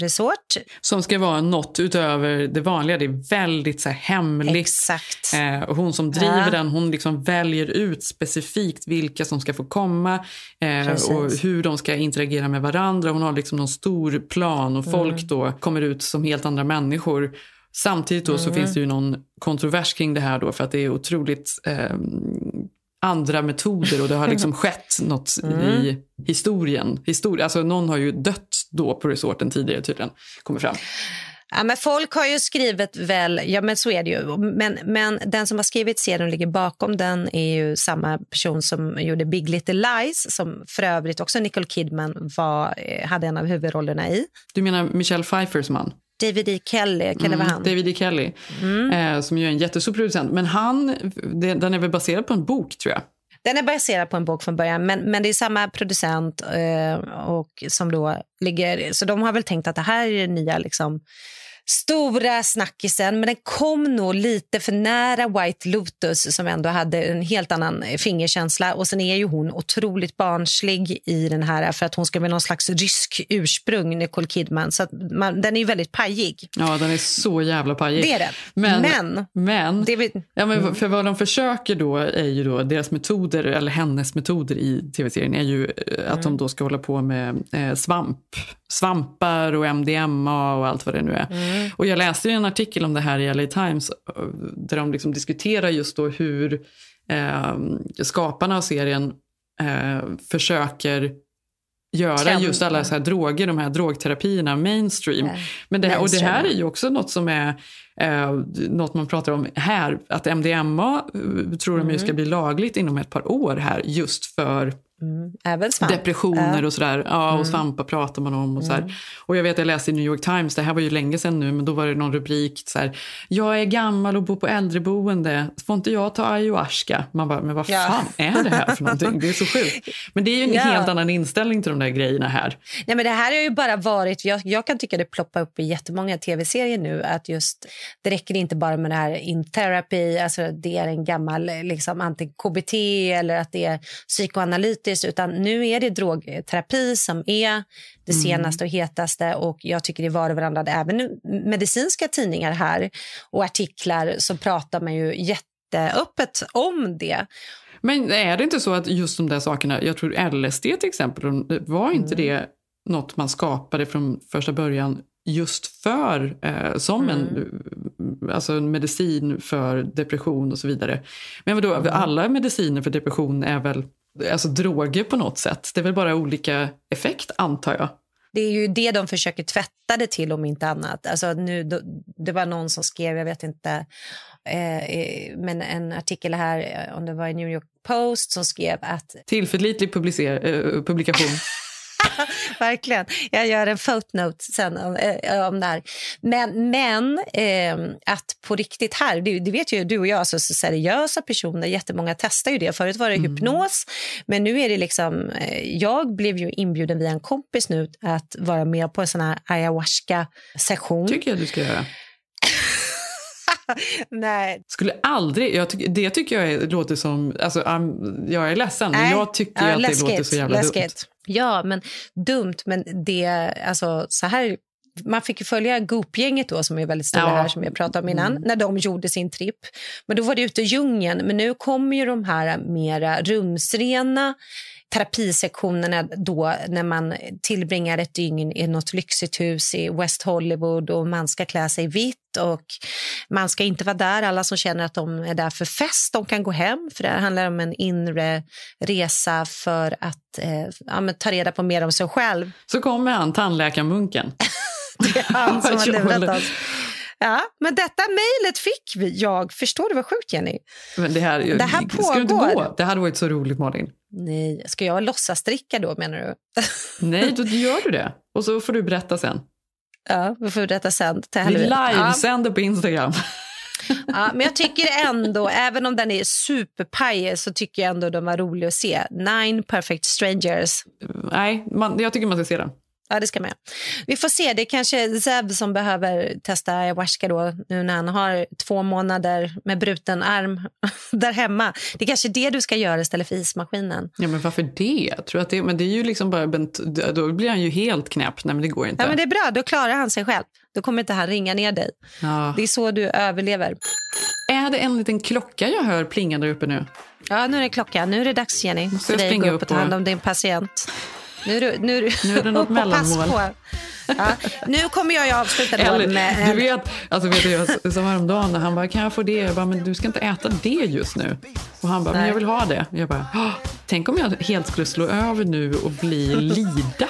hälsoresort. Som ska vara något utöver det vanliga. Det är väldigt så här, hemligt. Exakt. Eh, och hon som driver Ja. den hon liksom väljer ut specifikt vilka som ska få komma eh, och hur de ska interagera med varandra. Hon har liksom någon stor plan och folk Mm. då kommer ut som helt andra människor. Samtidigt då så Mm. finns det ju någon kontrovers kring det här då för att det är otroligt eh, andra metoder och det har liksom (laughs) skett något Mm. i historien. Histori alltså någon har ju dött då på resorten tidigare tydligen, kommer fram. Ja, men folk har ju skrivit väl, ja men så är det ju. Men, men den som har skrivit serien ligger bakom den är ju samma person som gjorde Big Little Lies som för övrigt också Nicole Kidman var, eh, hade en av huvudrollerna i. Du menar Michelle Pfeiffers man? David E. Kelly, Kelly Mm, han. David E. Kelly, eh, som ju är en jättestor producent. Men han, det, den är väl baserad på en bok tror jag. Den är baserad på en bok från början, men, men det är samma producent eh, och som då ligger... Så de har väl tänkt att det här är den nya liksom, stora snackisen, men den kom nog lite för nära White Lotus som ändå hade en helt annan fingerkänsla. Och sen är ju hon otroligt barnslig i den här för att hon ska med någon slags rysk ursprung, Nicole Kidman. Så man, den är ju väldigt pajig. Ja, den är så jävla pajig. Det är den. Men, Men- men, Det vi, ja, men för vad de försöker då är ju då deras metoder, eller hennes metoder i tv-serien är ju eh, att de då ska hålla på med eh, svamp. Svampar och MDMA och allt vad det nu är. Och jag läste ju en artikel om det här i LA Times eh, där de liksom diskuterar just då hur eh, skaparna av serien eh, försöker göra Trend. just alla så här droger, de här drogterapierna mainstream. Men det och det här är ju också något som är eh, något man pratar om här, att MDMA eh, tror de ju ska bli lagligt inom ett par år här just för mm, även svamp. depressioner och sådär. Ja, och svampar pratar man om och så här. Och jag vet, jag läste i New York Times, det här var ju länge sedan nu, men då var det någon rubrik så här, jag är gammal och bor på äldreboende, får inte jag ta ayahuasca? Man bara, men vad Ja. fan är det här för någonting? Det är så sjukt. Men det är ju en (laughs) Ja. helt annan inställning till de där grejerna här. Nej, men det här har ju bara varit, jag, jag kan tycka det ploppar upp i jättemånga tv-serier nu att just det räcker inte bara med det här in therapy, alltså det är en gammal liksom, anti-KBT eller att det är psykoanalytiskt utan nu är det drogterapi som är det senaste och hetaste och jag tycker det var och varandra. Även medicinska tidningar här och artiklar så pratar man ju jätteöppet om det. Men är det inte så att just de där sakerna, jag tror LSD till exempel, var inte det något man skapade från första början just för, eh, som en, alltså en medicin för depression och så vidare. Men vadå, alla mediciner för depression är väl alltså droger på något sätt? Det är väl bara olika effekt antar jag? Det är ju det de försöker tvätta det till om inte annat. Alltså nu, det var någon som skrev, jag vet inte, eh, eh, men en artikel här, eh, om det var i New York Post, som skrev att Tillförlitlig publicer, eh, publikation. (laughs) (laughs) Verkligen. Jag gör en footnote sen om, eh, om det här. Men, men eh, att på riktigt här, det, det vet ju du och jag, alltså, så seriösa personer, jättemånga testar ju det. Förut var det hypnos, men nu är det liksom... Eh, jag blev ju inbjuden via en kompis nu att vara med på en sån här ayahuasca-session. tycker jag du ska göra. (laughs) Nej. Skulle aldrig, jag tycker, det tycker jag är, låter som, alltså, jag är ledsen, men Nej. jag tycker Ja, att det läskigt, låter så jävla dumt. Ja, men dumt. Men det, alltså så här... Man fick ju följa Goop-gänget då, som är väldigt stora Ja. här, som jag pratade om innan, Mm. när de gjorde sin tripp. Men då var det ute i djungeln. Men nu kommer ju de här mera rumsrena terapisektionerna då när man tillbringar ett dygn i något lyxigt hus i West Hollywood och man ska klä sig vitt och man ska inte vara där. Alla som känner att de är där för fest, de kan gå hem för det handlar om en inre resa för att eh, ja, ta reda på mer om sig själv. Så kommer han, tandläkarmunken. (laughs) Det är han som har (laughs) lurat oss. Ja, men detta mejlet fick vi. Jag förstår det var sjukt, Jenny. Men det här, Det här ska du inte pågår. gå? Det hade varit så roligt Malin. Nej, ska jag låtsas dricka då menar du? (laughs) Nej, då gör du det. Och så får du berätta sen. Ja, vi får berätta sen till Vi Halloween. Ja. livesänder på Instagram. (laughs) Ja, men jag tycker ändå, även om den är superpajig så tycker jag ändå de var roliga att se. Nine Perfect Strangers. Nej, man, jag tycker man ska se den. Ja, det ska man. Vi får se. Det är kanske Zev som behöver testa ayahuasca då, nu när han har två månader med bruten arm (laughs) där hemma. Det är kanske det du ska göra istället för ismaskinen. Ja, men varför det? Jag tror att det, men det är ju liksom bara, då blir han ju helt knäpp. Nej, men det går inte. Ja, men det är bra. Då klarar han sig själv. Då kommer inte han ringa ner dig. Ja. Det är så du överlever. Är det en liten klocka jag hör plinga där uppe nu? Ja, nu är det klocka. Nu är det dags, Jenny, Måste för dig att gå upp och ta hand om din patient. Nu nu Nu är det något (laughs) mellanmål. Ja, nu kommer jag ju avsluta Eller, med... du vet, alltså vet du, jag sa häromdagen han bara, kan jag få det? Jag bara, men du ska inte äta det just nu. Och han bara, men Nej. jag vill ha det. Jag bara, "Åh, tänk om jag helt skulle slå över nu och bli Lida.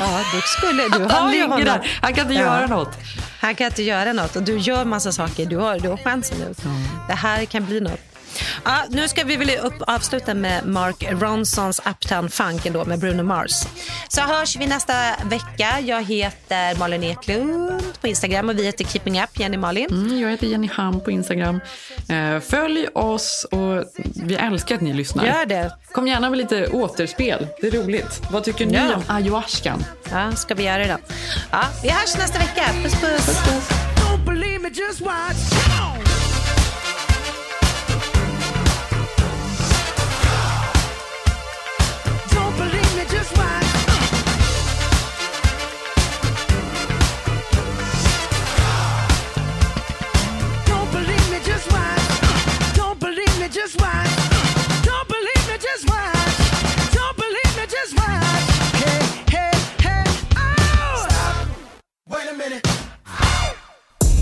Ja, du skulle. Du Han ligger honom. där. Han kan inte Ja. göra något. Han kan inte göra något och du gör massa saker. Du har, du har chansen nu. Det här kan bli något. Ja, nu ska vi väl upp, avsluta med Mark Ronsons Uptown Funk ändå med Bruno Mars. Så hörs vi nästa vecka. Jag heter Malin Eklund på Instagram och vi heter Keeping Up, Jenny Malin. Mm, jag heter Jenny Ham på Instagram. Eh, följ oss och vi älskar att ni lyssnar. Gör det. Kom gärna med lite återspel. Det är roligt. Vad tycker ni Ja. om ayahuascan? Ja, ska vi göra det då? Ja, vi hörs nästa vecka. Puss, puss. Don't believe